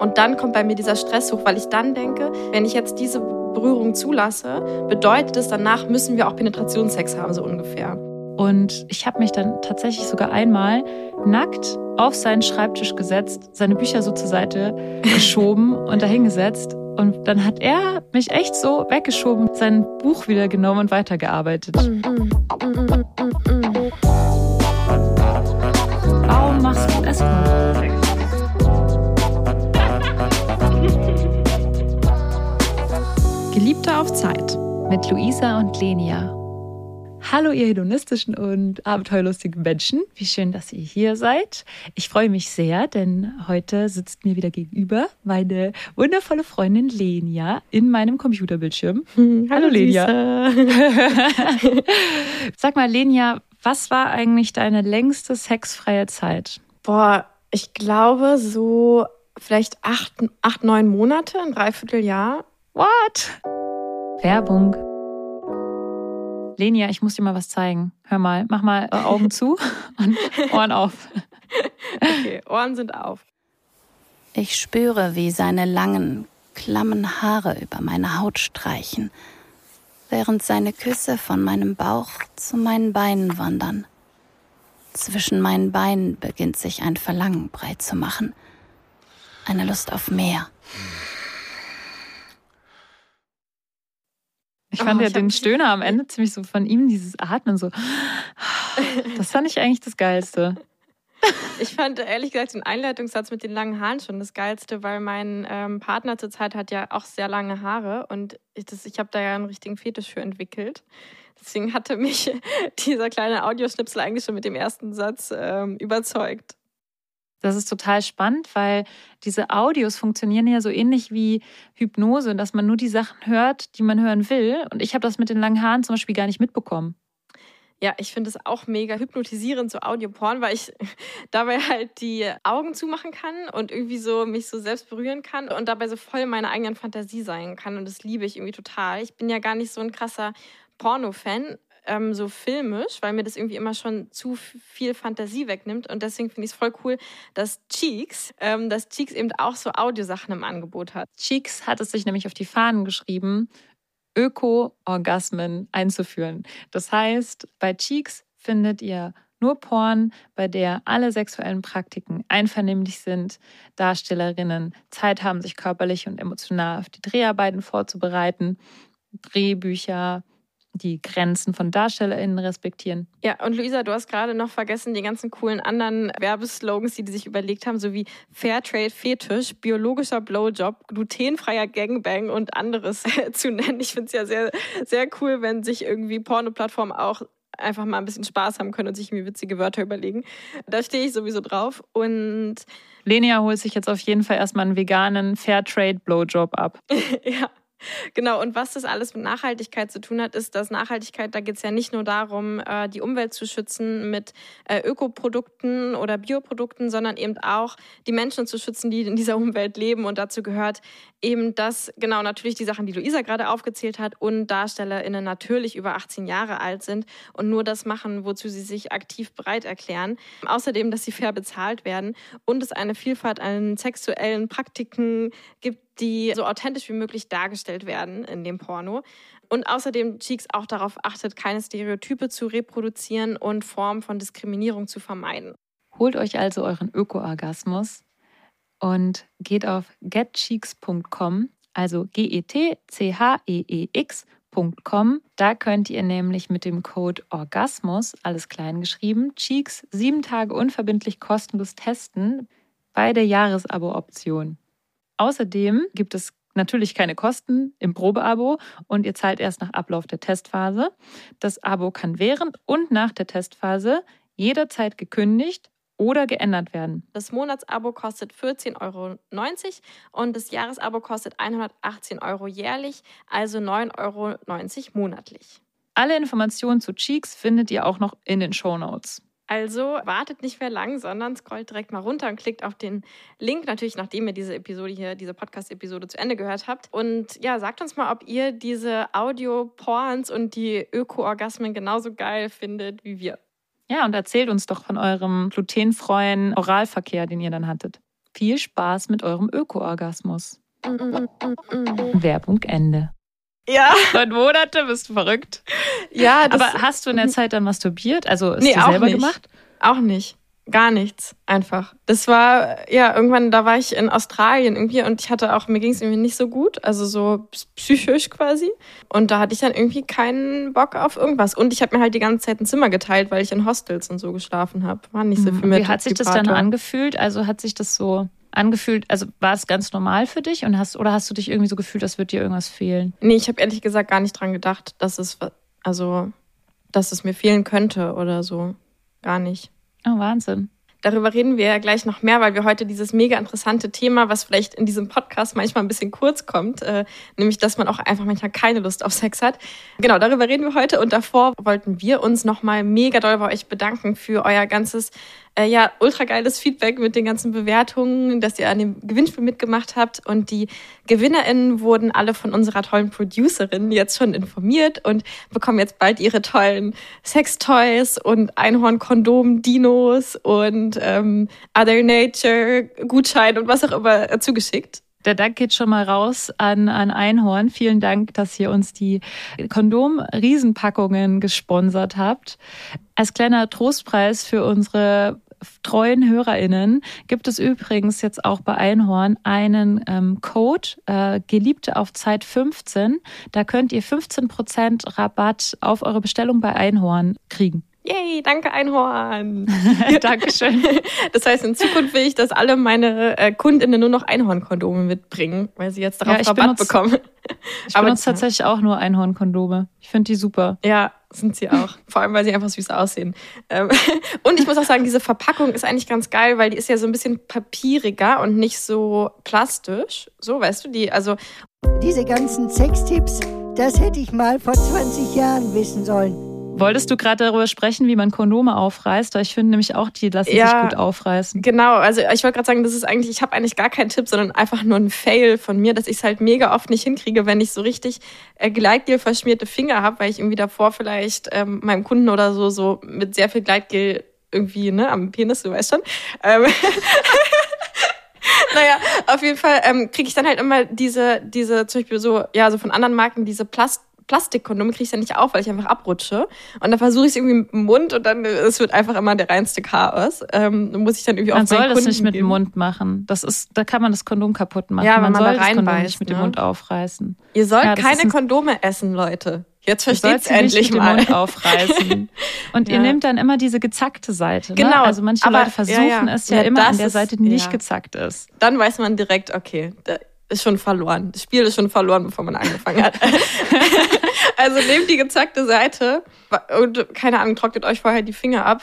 Und dann kommt bei mir dieser Stress hoch, weil ich dann denke, wenn ich jetzt diese Berührung zulasse, bedeutet es, danach müssen wir auch Penetrationssex haben, so ungefähr. Und ich habe mich dann tatsächlich sogar einmal nackt auf seinen Schreibtisch gesetzt, seine Bücher so zur Seite geschoben und dahingesetzt. Und dann hat er mich echt so weggeschoben, sein Buch wieder genommen und weitergearbeitet. Mm, mm, mm, Geliebte auf Zeit mit Luisa und Lenia. Hallo, ihr hedonistischen und abenteuerlustigen Menschen. Wie schön, dass ihr hier seid. Ich freue mich sehr, denn heute sitzt mir wieder gegenüber meine wundervolle Freundin Lenia in meinem Computerbildschirm. Hm, hallo, hallo Lenia. Sag mal, Lenia, was war eigentlich deine längste sexfreie Zeit? Boah, ich glaube so vielleicht acht, acht neun Monate, ein Dreivierteljahr. What? Werbung. Lenia, ich muss dir mal was zeigen. Hör mal, mach mal Augen zu und Ohren auf. Okay, Ohren sind auf. Ich spüre, wie seine langen, klammen Haare über meine Haut streichen, während seine Küsse von meinem Bauch zu meinen Beinen wandern. Zwischen meinen Beinen beginnt sich ein Verlangen breit zu machen. Eine Lust auf mehr. Ich fand oh, ja den Stöhner am Ende ziemlich so von ihm, dieses Atmen so. Das fand ich eigentlich das Geilste. Ich fand ehrlich gesagt den Einleitungssatz mit den langen Haaren schon das Geilste, weil mein ähm, Partner zurzeit hat ja auch sehr lange Haare und ich, ich habe da ja einen richtigen Fetisch für entwickelt. Deswegen hatte mich dieser kleine Audioschnipsel eigentlich schon mit dem ersten Satz ähm, überzeugt. Das ist total spannend, weil diese Audios funktionieren ja so ähnlich wie Hypnose, dass man nur die Sachen hört, die man hören will. Und ich habe das mit den langen Haaren zum Beispiel gar nicht mitbekommen. Ja, ich finde es auch mega hypnotisierend, so Audioporn, weil ich dabei halt die Augen zumachen kann und irgendwie so mich so selbst berühren kann und dabei so voll meiner eigenen Fantasie sein kann. Und das liebe ich irgendwie total. Ich bin ja gar nicht so ein krasser Porno-Fan, ähm, so filmisch, weil mir das irgendwie immer schon zu viel Fantasie wegnimmt. Und deswegen finde ich es voll cool, dass Cheeks, ähm, dass Cheeks eben auch so Audiosachen im Angebot hat. Cheeks hat es sich nämlich auf die Fahnen geschrieben, Öko-Orgasmen einzuführen. Das heißt, bei Cheeks findet ihr nur Porn, bei der alle sexuellen Praktiken einvernehmlich sind, Darstellerinnen Zeit haben, sich körperlich und emotional auf die Dreharbeiten vorzubereiten, Drehbücher, die Grenzen von DarstellerInnen respektieren. Ja, und Luisa, du hast gerade noch vergessen, die ganzen coolen anderen Werbeslogans, die die sich überlegt haben, so wie Fairtrade Fetisch, biologischer Blowjob, glutenfreier Gangbang und anderes zu nennen. Ich finde es ja sehr, sehr cool, wenn sich irgendwie Porno-Plattformen auch einfach mal ein bisschen Spaß haben können und sich mir witzige Wörter überlegen. Da stehe ich sowieso drauf. Und Lenia holt sich jetzt auf jeden Fall erstmal einen veganen Fairtrade Blowjob ab. ja. Genau, und was das alles mit Nachhaltigkeit zu tun hat, ist, dass Nachhaltigkeit, da geht es ja nicht nur darum, äh, die Umwelt zu schützen mit äh, Ökoprodukten oder Bioprodukten, sondern eben auch die Menschen zu schützen, die in dieser Umwelt leben. Und dazu gehört eben das, genau, natürlich die Sachen, die Luisa gerade aufgezählt hat und DarstellerInnen natürlich über 18 Jahre alt sind und nur das machen, wozu sie sich aktiv bereit erklären. Außerdem, dass sie fair bezahlt werden und es eine Vielfalt an sexuellen Praktiken gibt, die so authentisch wie möglich dargestellt werden in dem Porno. Und außerdem Cheeks auch darauf achtet, keine Stereotype zu reproduzieren und Formen von Diskriminierung zu vermeiden. Holt euch also euren Öko-Orgasmus und geht auf getcheeks.com, also G-E-T-C-H-E-E-X.com. Da könnt ihr nämlich mit dem Code Orgasmus, alles klein geschrieben, Cheeks sieben Tage unverbindlich kostenlos testen bei der Jahresabo-Option. Außerdem gibt es natürlich keine Kosten im Probeabo und ihr zahlt erst nach Ablauf der Testphase. Das Abo kann während und nach der Testphase jederzeit gekündigt oder geändert werden. Das Monatsabo kostet 14,90 Euro und das Jahresabo kostet 118 Euro jährlich, also 9,90 Euro monatlich. Alle Informationen zu Cheeks findet ihr auch noch in den Show Notes. Also wartet nicht mehr lang, sondern scrollt direkt mal runter und klickt auf den Link, natürlich nachdem ihr diese Episode hier, diese Podcast-Episode zu Ende gehört habt. Und ja, sagt uns mal, ob ihr diese Audio-Porns und die Öko-Orgasmen genauso geil findet wie wir. Ja, und erzählt uns doch von eurem glutenfreien Oralverkehr, den ihr dann hattet. Viel Spaß mit eurem Öko-Orgasmus. Werbung Ende. Ja. Neun Monate, bist du verrückt. Ja, Aber hast du in der Zeit dann masturbiert? Also ist Nee, auch selber nicht. gemacht? Auch nicht. Gar nichts. Einfach. Das war, ja, irgendwann, da war ich in Australien irgendwie und ich hatte auch, mir ging es irgendwie nicht so gut, also so psychisch quasi. Und da hatte ich dann irgendwie keinen Bock auf irgendwas. Und ich habe mir halt die ganze Zeit ein Zimmer geteilt, weil ich in Hostels und so geschlafen habe. War nicht so viel mit Wie hat sich das dann angefühlt? Also hat sich das so angefühlt, also war es ganz normal für dich und hast oder hast du dich irgendwie so gefühlt, als würde dir irgendwas fehlen? Nee, ich habe ehrlich gesagt gar nicht dran gedacht, dass es, also, dass es mir fehlen könnte oder so. Gar nicht. Oh, Wahnsinn. Darüber reden wir ja gleich noch mehr, weil wir heute dieses mega interessante Thema, was vielleicht in diesem Podcast manchmal ein bisschen kurz kommt, äh, nämlich, dass man auch einfach manchmal keine Lust auf Sex hat. Genau, darüber reden wir heute und davor wollten wir uns nochmal mega doll bei euch bedanken für euer ganzes, äh, ja, ultra geiles Feedback mit den ganzen Bewertungen, dass ihr an dem Gewinnspiel mitgemacht habt und die GewinnerInnen wurden alle von unserer tollen Producerin jetzt schon informiert und bekommen jetzt bald ihre tollen Sextoys und Einhorn-Kondom-Dinos und ähm, Other Nature-Gutschein und was auch immer äh, zugeschickt. Der Dank geht schon mal raus an, an Einhorn. Vielen Dank, dass ihr uns die Kondom-Riesenpackungen gesponsert habt. Als kleiner Trostpreis für unsere treuen HörerInnen gibt es übrigens jetzt auch bei Einhorn einen ähm, Code, äh, Geliebte auf Zeit 15. Da könnt ihr 15% Rabatt auf eure Bestellung bei Einhorn kriegen. Yay, danke Einhorn. Dankeschön. Das heißt, in Zukunft will ich, dass alle meine äh, KundInnen nur noch Einhornkondome mitbringen, weil sie jetzt darauf Ja, ich Rabatt benutze- bekommen. Ich Aber- benutze tatsächlich auch nur Einhornkondome. Ich finde die super. Ja, sind sie auch. Vor allem, weil sie einfach süß aussehen. Ähm, Und ich muss auch sagen, diese Verpackung ist eigentlich ganz geil, weil die ist ja so ein bisschen papieriger und nicht so plastisch. So, weißt du, die, also Diese ganzen Sextipps, das hätte ich mal vor 20 Jahren wissen sollen. Wolltest du gerade darüber sprechen, wie man Kondome aufreißt? Weil ich finde nämlich auch, die lassen Ja. sich gut aufreißen. Genau, also ich wollte gerade sagen, das ist eigentlich, ich habe eigentlich gar keinen Tipp, sondern einfach nur ein Fail von mir, dass ich es halt mega oft nicht hinkriege, wenn ich so richtig äh, Gleitgel verschmierte Finger habe, weil ich irgendwie davor vielleicht ähm, meinem Kunden oder so so mit sehr viel Gleitgel irgendwie ne am Penis, du weißt schon. Ähm, naja, auf jeden Fall ähm, kriege ich dann halt immer diese, diese zum Beispiel so, ja, so von anderen Marken diese Plast Plastikkondome kriege ich dann nicht auf, weil ich einfach abrutsche. Und dann versuche ich es irgendwie mit dem Mund und dann es wird einfach immer der reinste Chaos. Ähm, muss ich dann irgendwie Man auf soll das Kunden nicht mit dem. Mund machen. Das ist, da kann man das Kondom kaputt machen. Ja, man, man soll da das Kondom nicht mit dem ne? Mund aufreißen. Ihr sollt Ja, keine ein- Kondome essen, Leute. Jetzt Du versteht's sie nicht endlich mit dem mal. Mund aufreißen. Und ihr Ja. nehmt dann immer diese gezackte Seite. Ne? Genau, Also manche aber- Leute versuchen ja, ja. es ja, immer an der ist- Seite, die nicht gezackt ist. Dann weiß man direkt, okay, da ist schon verloren. Das Spiel ist schon verloren, bevor man angefangen hat. also nehmt die gezackte Seite und keine Ahnung, trocknet euch vorher die Finger ab.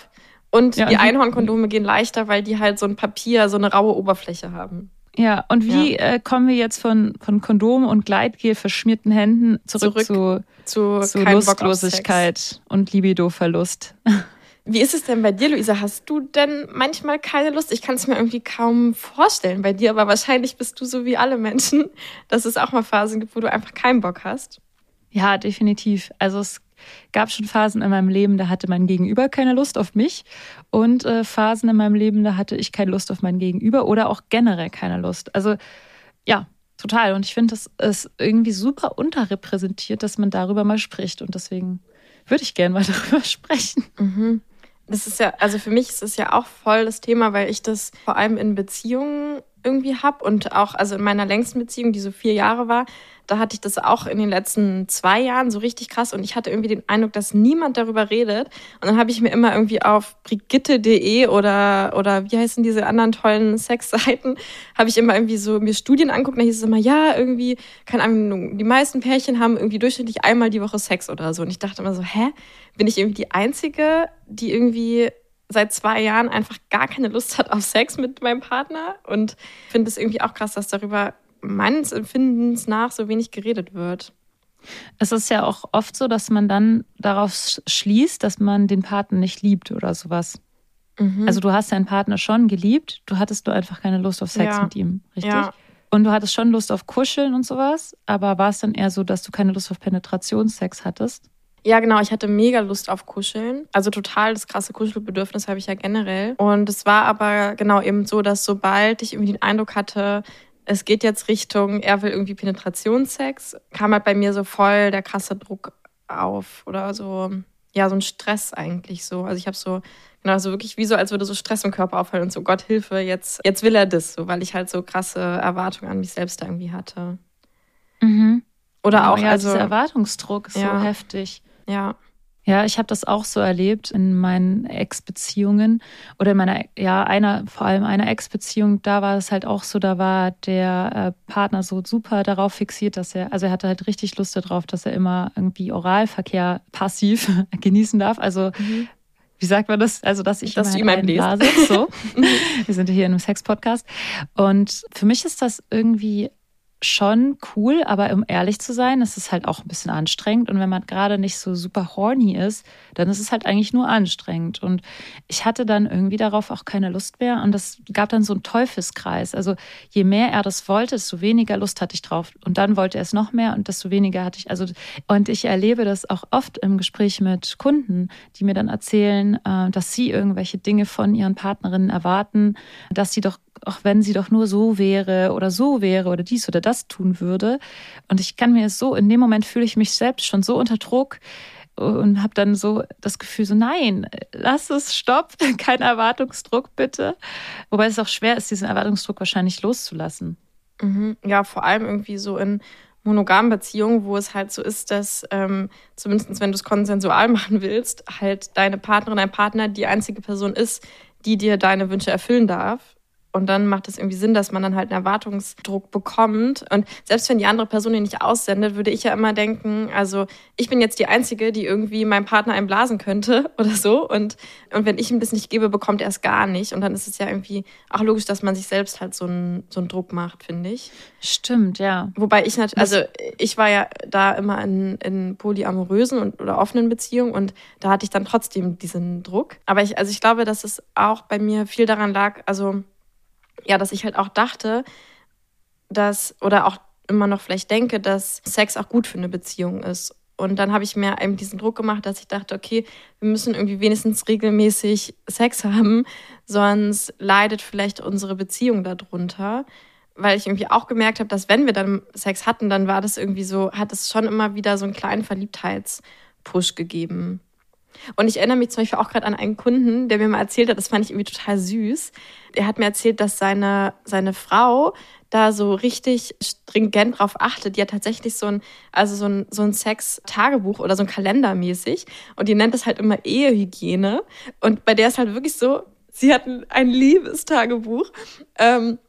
Und Ja, die und Einhornkondome gehen leichter, weil die halt so ein Papier, so eine raue Oberfläche haben. Ja, und wie Äh, kommen wir jetzt von, von Kondom und Gleitgel verschmierten Händen zurück, Zurück zu, Zu, zu. Lustlosigkeit und Libidoverlust? Wie ist es denn bei dir, Luisa? Hast du denn manchmal keine Lust? Ich kann es mir irgendwie kaum vorstellen bei dir, aber wahrscheinlich bist du so wie alle Menschen, dass es auch mal Phasen gibt, wo du einfach keinen Bock hast. Ja, definitiv. Also es gab schon Phasen in meinem Leben, da hatte mein Gegenüber keine Lust auf mich und äh, Phasen in meinem Leben, da hatte ich keine Lust auf mein Gegenüber oder auch generell keine Lust. Also ja, total. Und ich finde, das ist irgendwie super unterrepräsentiert, dass man darüber mal spricht. Und deswegen würde ich gerne mal darüber sprechen. Mhm. Das ist ja, also für mich ist es ja auch voll das Thema, weil ich das vor allem in Beziehungen irgendwie hab und auch, also in meiner längsten Beziehung, die so vier Jahre war, da hatte ich das auch in den letzten zwei Jahren so richtig krass und ich hatte irgendwie den Eindruck, dass niemand darüber redet. Und dann habe ich mir immer irgendwie auf brigitte.de oder, oder wie heißen diese anderen tollen Sexseiten, habe ich immer irgendwie so mir Studien anguckt, da hieß es immer, ja, irgendwie, keine Ahnung, die meisten Pärchen haben irgendwie durchschnittlich einmal die Woche Sex oder so. Und ich dachte immer so, hä? Bin ich irgendwie die Einzige, die irgendwie seit zwei Jahren einfach gar keine Lust hat auf Sex mit meinem Partner? Und finde es irgendwie auch krass, dass darüber meines Empfindens nach so wenig geredet wird. Es ist ja auch oft so, dass man dann darauf sch- schließt, dass man den Partner nicht liebt oder sowas. Mhm. Also du hast deinen Partner schon geliebt, du hattest nur einfach keine Lust auf Sex Ja. mit ihm, richtig? Ja. Und du hattest schon Lust auf Kuscheln und sowas, aber war es dann eher so, dass du keine Lust auf Penetrationssex hattest? Ja, genau. Ich hatte mega Lust auf Kuscheln. Also total das krasse Kuschelbedürfnis habe ich ja generell. Und es war aber genau eben so, dass sobald ich irgendwie den Eindruck hatte, es geht jetzt Richtung, er will irgendwie Penetrationssex, kam halt bei mir so voll der krasse Druck auf oder so, ja, so ein Stress eigentlich so. Also ich habe so, genau, so wirklich wie so, als würde so Stress im Körper auffallen und so, Gott Hilfe, jetzt, jetzt will er das, so, weil ich halt so krasse Erwartungen an mich selbst da irgendwie hatte. Mhm. Oder Oh auch, ja, also, dieser Erwartungsdruck ist Ja. so heftig. Ja, Ja, ich habe das auch so erlebt in meinen Ex-Beziehungen oder in meiner, ja, einer, vor allem einer Ex-Beziehung, da war es halt auch so, da war der äh, Partner so super darauf fixiert, dass er, also er hatte halt richtig Lust darauf, dass er immer irgendwie Oralverkehr passiv genießen darf. Also, wie sagt man das? Also, dass ich Dass du ihm einen einbläst. blase, so. Wir sind ja hier in einem Sex-Podcast. Und für mich ist das irgendwie schon cool, aber um ehrlich zu sein, ist es halt auch ein bisschen anstrengend. Und wenn man gerade nicht so super horny ist, dann ist es halt eigentlich nur anstrengend. Und ich hatte dann irgendwie darauf auch keine Lust mehr. Und das gab dann so einen Teufelskreis. Also je mehr er das wollte, desto weniger Lust hatte ich drauf. Und dann wollte er es noch mehr und desto weniger hatte ich. Also, und ich erlebe das auch oft im Gespräch mit Kunden, die mir dann erzählen, äh, dass sie irgendwelche Dinge von ihren Partnerinnen erwarten, dass sie doch auch wenn sie doch nur so wäre oder so wäre oder dies oder das tun würde. Und ich kann mir es so, in dem Moment fühle ich mich selbst schon so unter Druck und habe dann so das Gefühl, so nein, lass es, stopp, kein Erwartungsdruck bitte. Wobei es auch schwer ist, diesen Erwartungsdruck wahrscheinlich loszulassen. Mhm. Ja, vor allem irgendwie so in monogamen Beziehungen, wo es halt so ist, dass ähm, zumindest wenn du es konsensual machen willst, halt deine Partnerin, dein Partner die einzige Person ist, die dir deine Wünsche erfüllen darf. Und dann macht es irgendwie Sinn, dass man dann halt einen Erwartungsdruck bekommt. Und selbst wenn die andere Person ihn nicht aussendet, würde ich ja immer denken, also ich bin jetzt die Einzige, die irgendwie meinem Partner einblasen könnte oder so. Und, und wenn ich ihm das nicht gebe, bekommt er es gar nicht. Und dann ist es ja irgendwie auch logisch, dass man sich selbst halt so einen, so einen Druck macht, finde ich. Stimmt, ja. Wobei ich natürlich, also ich war ja da immer in, in polyamorösen und, oder offenen Beziehungen und da hatte ich dann trotzdem diesen Druck. Aber ich, also ich glaube, dass es auch bei mir viel daran lag, also ja, dass ich halt auch dachte, dass, oder auch immer noch vielleicht denke, dass Sex auch gut für eine Beziehung ist. Und dann habe ich mir eben diesen Druck gemacht, dass ich dachte, okay, wir müssen irgendwie wenigstens regelmäßig Sex haben, sonst leidet vielleicht unsere Beziehung darunter. Weil ich irgendwie auch gemerkt habe, dass wenn wir dann Sex hatten, dann war das irgendwie so, hat es schon immer wieder so einen kleinen Verliebtheitspush gegeben. Und ich erinnere mich zum Beispiel auch gerade an einen Kunden, der mir mal erzählt hat, das fand ich irgendwie total süß. Er hat mir erzählt, dass seine, seine Frau da so richtig stringent drauf achtet. Die hat tatsächlich so ein, also so ein, so ein Sex-Tagebuch oder so ein Kalender mäßig. Und die nennt das halt immer Ehehygiene. Und bei der ist halt wirklich so, sie hat ein, Liebestagebuch. Ähm,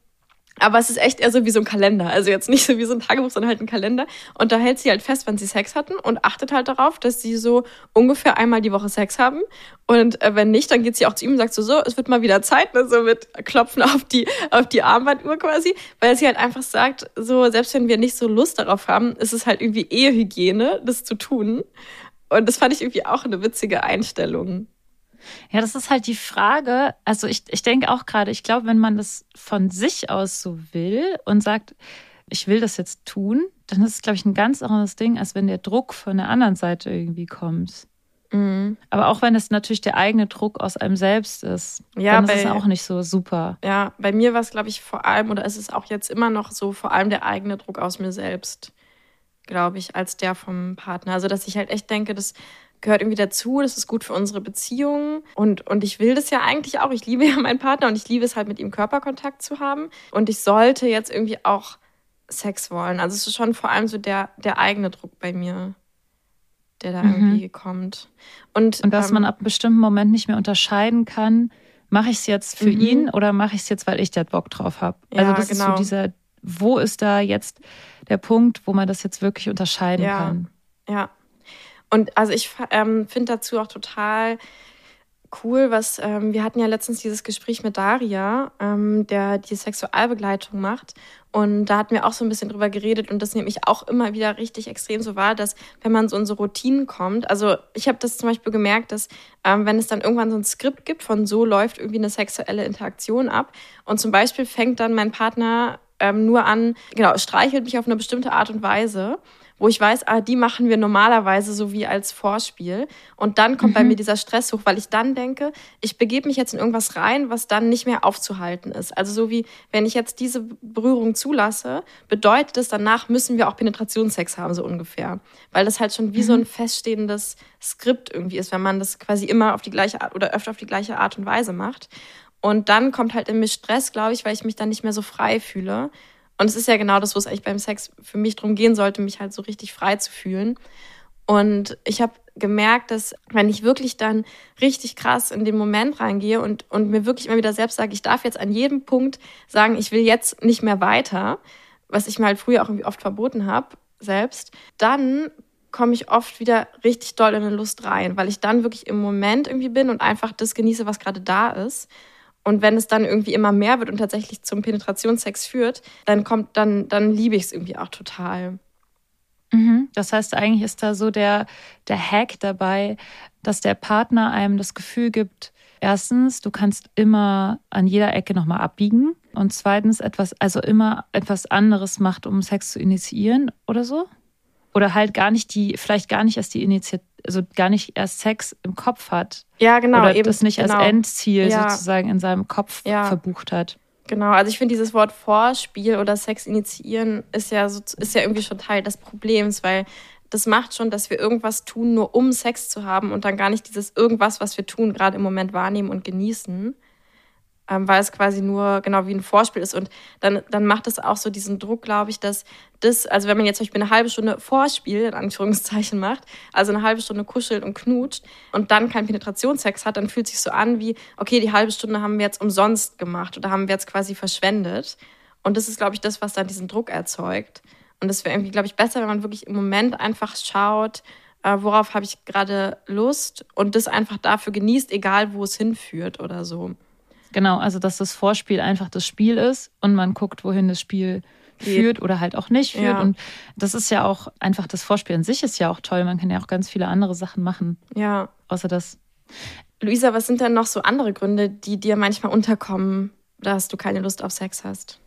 aber es ist echt eher so wie so ein Kalender. Also jetzt nicht so wie so ein Tagebuch, sondern halt ein Kalender. Und da hält sie halt fest, wann sie Sex hatten und achtet halt darauf, dass sie so ungefähr einmal die Woche Sex haben. Und äh, wenn nicht, dann geht sie auch zu ihm und sagt so, so, es wird mal wieder Zeit, ne? so mit Klopfen auf die, auf die Armbanduhr quasi. Weil sie halt einfach sagt, so, selbst wenn wir nicht so Lust darauf haben, ist es halt irgendwie Ehehygiene, das zu tun. Und das fand ich irgendwie auch eine witzige Einstellung. Ja, das ist halt die Frage. Also ich, ich denke auch gerade, ich glaube, wenn man das von sich aus so will und sagt, ich will das jetzt tun, dann ist es, glaube ich, ein ganz anderes Ding, als wenn der Druck von der anderen Seite irgendwie kommt. Mhm. Aber auch wenn es natürlich der eigene Druck aus einem selbst ist, Ja, dann ist es bei- auch nicht so super. Ja, bei mir war es, glaube ich, vor allem, oder ist es auch jetzt immer noch so, vor allem der eigene Druck aus mir selbst, glaube ich, als der vom Partner. Also, dass ich halt echt denke, das gehört irgendwie dazu, das ist gut für unsere Beziehung. Und, und ich will das ja eigentlich auch. Ich liebe ja meinen Partner und ich liebe es halt, mit ihm Körperkontakt zu haben. Und ich sollte jetzt irgendwie auch Sex wollen. Also, es ist schon vor allem so der, der eigene Druck bei mir, der da Mhm. irgendwie kommt. Und, Und dass ähm, man ab einem bestimmten Moment nicht mehr unterscheiden kann, mache ich es jetzt für Mhm. ihn oder mache ich es jetzt, weil ich da Bock drauf habe. also Ja, das ist so genau. dieser, wo ist da jetzt der Punkt, wo man das jetzt wirklich unterscheiden Ja. kann? Ja. Und also ich ähm, finde dazu auch total cool, was ähm, wir hatten ja letztens dieses Gespräch mit Daria, ähm, der die Sexualbegleitung macht. Und da hatten wir auch so ein bisschen drüber geredet und das nehme ich auch immer wieder richtig extrem so wahr, dass wenn man so in so Routinen kommt, also ich habe das zum Beispiel gemerkt, dass ähm, wenn es dann irgendwann so ein Skript gibt von so läuft irgendwie eine sexuelle Interaktion ab und zum Beispiel fängt dann mein Partner ähm, nur an, genau, streichelt mich auf eine bestimmte Art und Weise wo ich weiß, ah, die machen wir normalerweise so wie als Vorspiel. Und dann kommt mhm. bei mir dieser Stress hoch, weil ich dann denke, ich begebe mich jetzt in irgendwas rein, was dann nicht mehr aufzuhalten ist. Also so wie, wenn ich jetzt diese Berührung zulasse, bedeutet es, danach müssen wir auch Penetrationssex haben, so ungefähr. Weil das halt schon wie mhm. so ein feststehendes Skript irgendwie ist, wenn man das quasi immer auf die gleiche Art oder öfter auf die gleiche Art und Weise macht. Und dann kommt halt in mir Stress, glaube ich, weil ich mich dann nicht mehr so frei fühle. Und es ist ja genau das, wo es eigentlich beim Sex für mich drum gehen sollte, mich halt so richtig frei zu fühlen. Und ich habe gemerkt, dass wenn ich wirklich dann richtig krass in den Moment reingehe und, und mir wirklich immer wieder selbst sage, ich darf jetzt an jedem Punkt sagen, ich will jetzt nicht mehr weiter, was ich mir halt früher auch irgendwie oft verboten habe, selbst, dann komme ich oft wieder richtig doll in eine Lust rein, weil ich dann wirklich im Moment irgendwie bin und einfach das genieße, was gerade da ist. Und wenn es dann irgendwie immer mehr wird und tatsächlich zum Penetrationssex führt, dann kommt, dann, dann liebe ich es irgendwie auch total. Mhm. Das heißt, eigentlich ist da so der, der Hack dabei, dass der Partner einem das Gefühl gibt, erstens, du kannst immer an jeder Ecke nochmal abbiegen und zweitens etwas, also immer etwas anderes macht, um Sex zu initiieren oder so? Oder halt gar nicht die, vielleicht gar nicht erst die Initiative, also gar nicht erst Sex im Kopf hat. Ja, genau. Oder eben, das nicht genau. als Endziel ja. sozusagen in seinem Kopf ja. verbucht hat. Genau, also ich finde dieses Wort Vorspiel oder Sex initiieren ist ja, so, ist ja irgendwie schon Teil des Problems, weil das macht schon, dass wir irgendwas tun, nur um Sex zu haben und dann gar nicht dieses irgendwas, was wir tun, gerade im Moment wahrnehmen und genießen ähm, weil es quasi nur genau wie ein Vorspiel ist. Und dann, dann macht es auch so diesen Druck, glaube ich, dass das, also wenn man jetzt zum Beispiel eine halbe Stunde Vorspiel, in Anführungszeichen, macht, also eine halbe Stunde kuschelt und knutscht und dann keinen Penetrationssex hat, dann fühlt sich so an wie, okay, die halbe Stunde haben wir jetzt umsonst gemacht oder haben wir jetzt quasi verschwendet. Und das ist, glaube ich, das, was dann diesen Druck erzeugt. Und das wäre irgendwie, glaube ich, besser, wenn man wirklich im Moment einfach schaut, äh, worauf habe ich gerade Lust und das einfach dafür genießt, egal wo es hinführt oder so. Genau, also dass das Vorspiel einfach das Spiel ist und man guckt, wohin das Spiel führt oder halt auch nicht führt. Ja. Und das ist ja auch einfach, das Vorspiel an sich ist ja auch toll. Man kann ja auch ganz viele andere Sachen machen. Ja. Außer das. Luisa, was sind denn noch so andere Gründe, die dir manchmal unterkommen, dass du keine Lust auf Sex hast?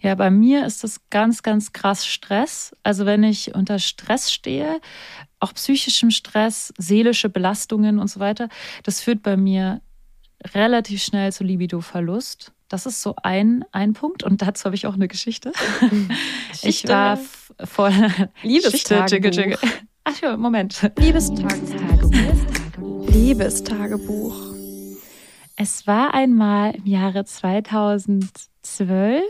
Ja, bei mir ist das ganz, ganz krass Stress. Also wenn ich unter Stress stehe, auch psychischem Stress, seelische Belastungen und so weiter, das führt bei mir relativ schnell zu Libido-Verlust. Das ist so ein, ein Punkt und dazu habe ich auch eine Geschichte. Geschichte. Ich war vor Liebestagebuch. Ach ja, Moment. Liebestagebuch. Liebestagebuch. Es war einmal im Jahre 2012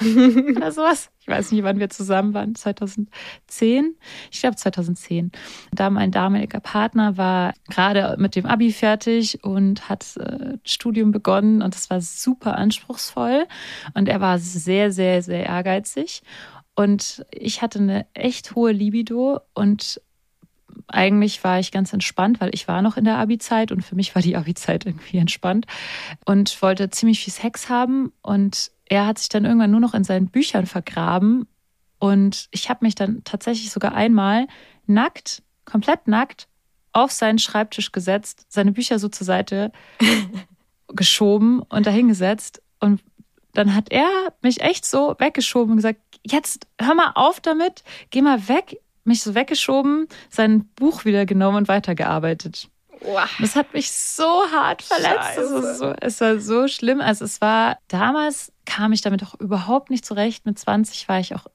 oder sowas. Ich weiß nicht, wann wir zusammen waren, 2010, ich glaube 2010. Da mein damaliger Partner war gerade mit dem Abi fertig und hat äh, Studium begonnen und es war super anspruchsvoll. Und er war sehr, sehr, sehr ehrgeizig. Und ich hatte eine echt hohe Libido und eigentlich war ich ganz entspannt, weil ich war noch in der Abi-Zeit und für mich war die Abi-Zeit irgendwie entspannt und wollte ziemlich viel Sex haben und er hat sich dann irgendwann nur noch in seinen Büchern vergraben und ich habe mich dann tatsächlich sogar einmal nackt, komplett nackt, auf seinen Schreibtisch gesetzt, seine Bücher so zur Seite geschoben und dahingesetzt und dann hat er mich echt so weggeschoben und gesagt, jetzt hör mal auf damit, geh mal weg, mich so weggeschoben, sein Buch wieder genommen und weitergearbeitet. Wow. Das hat mich so hart verletzt. Es, so, es war so schlimm. Also es war, damals kam ich damit auch überhaupt nicht zurecht. Mit 20 war ich auch,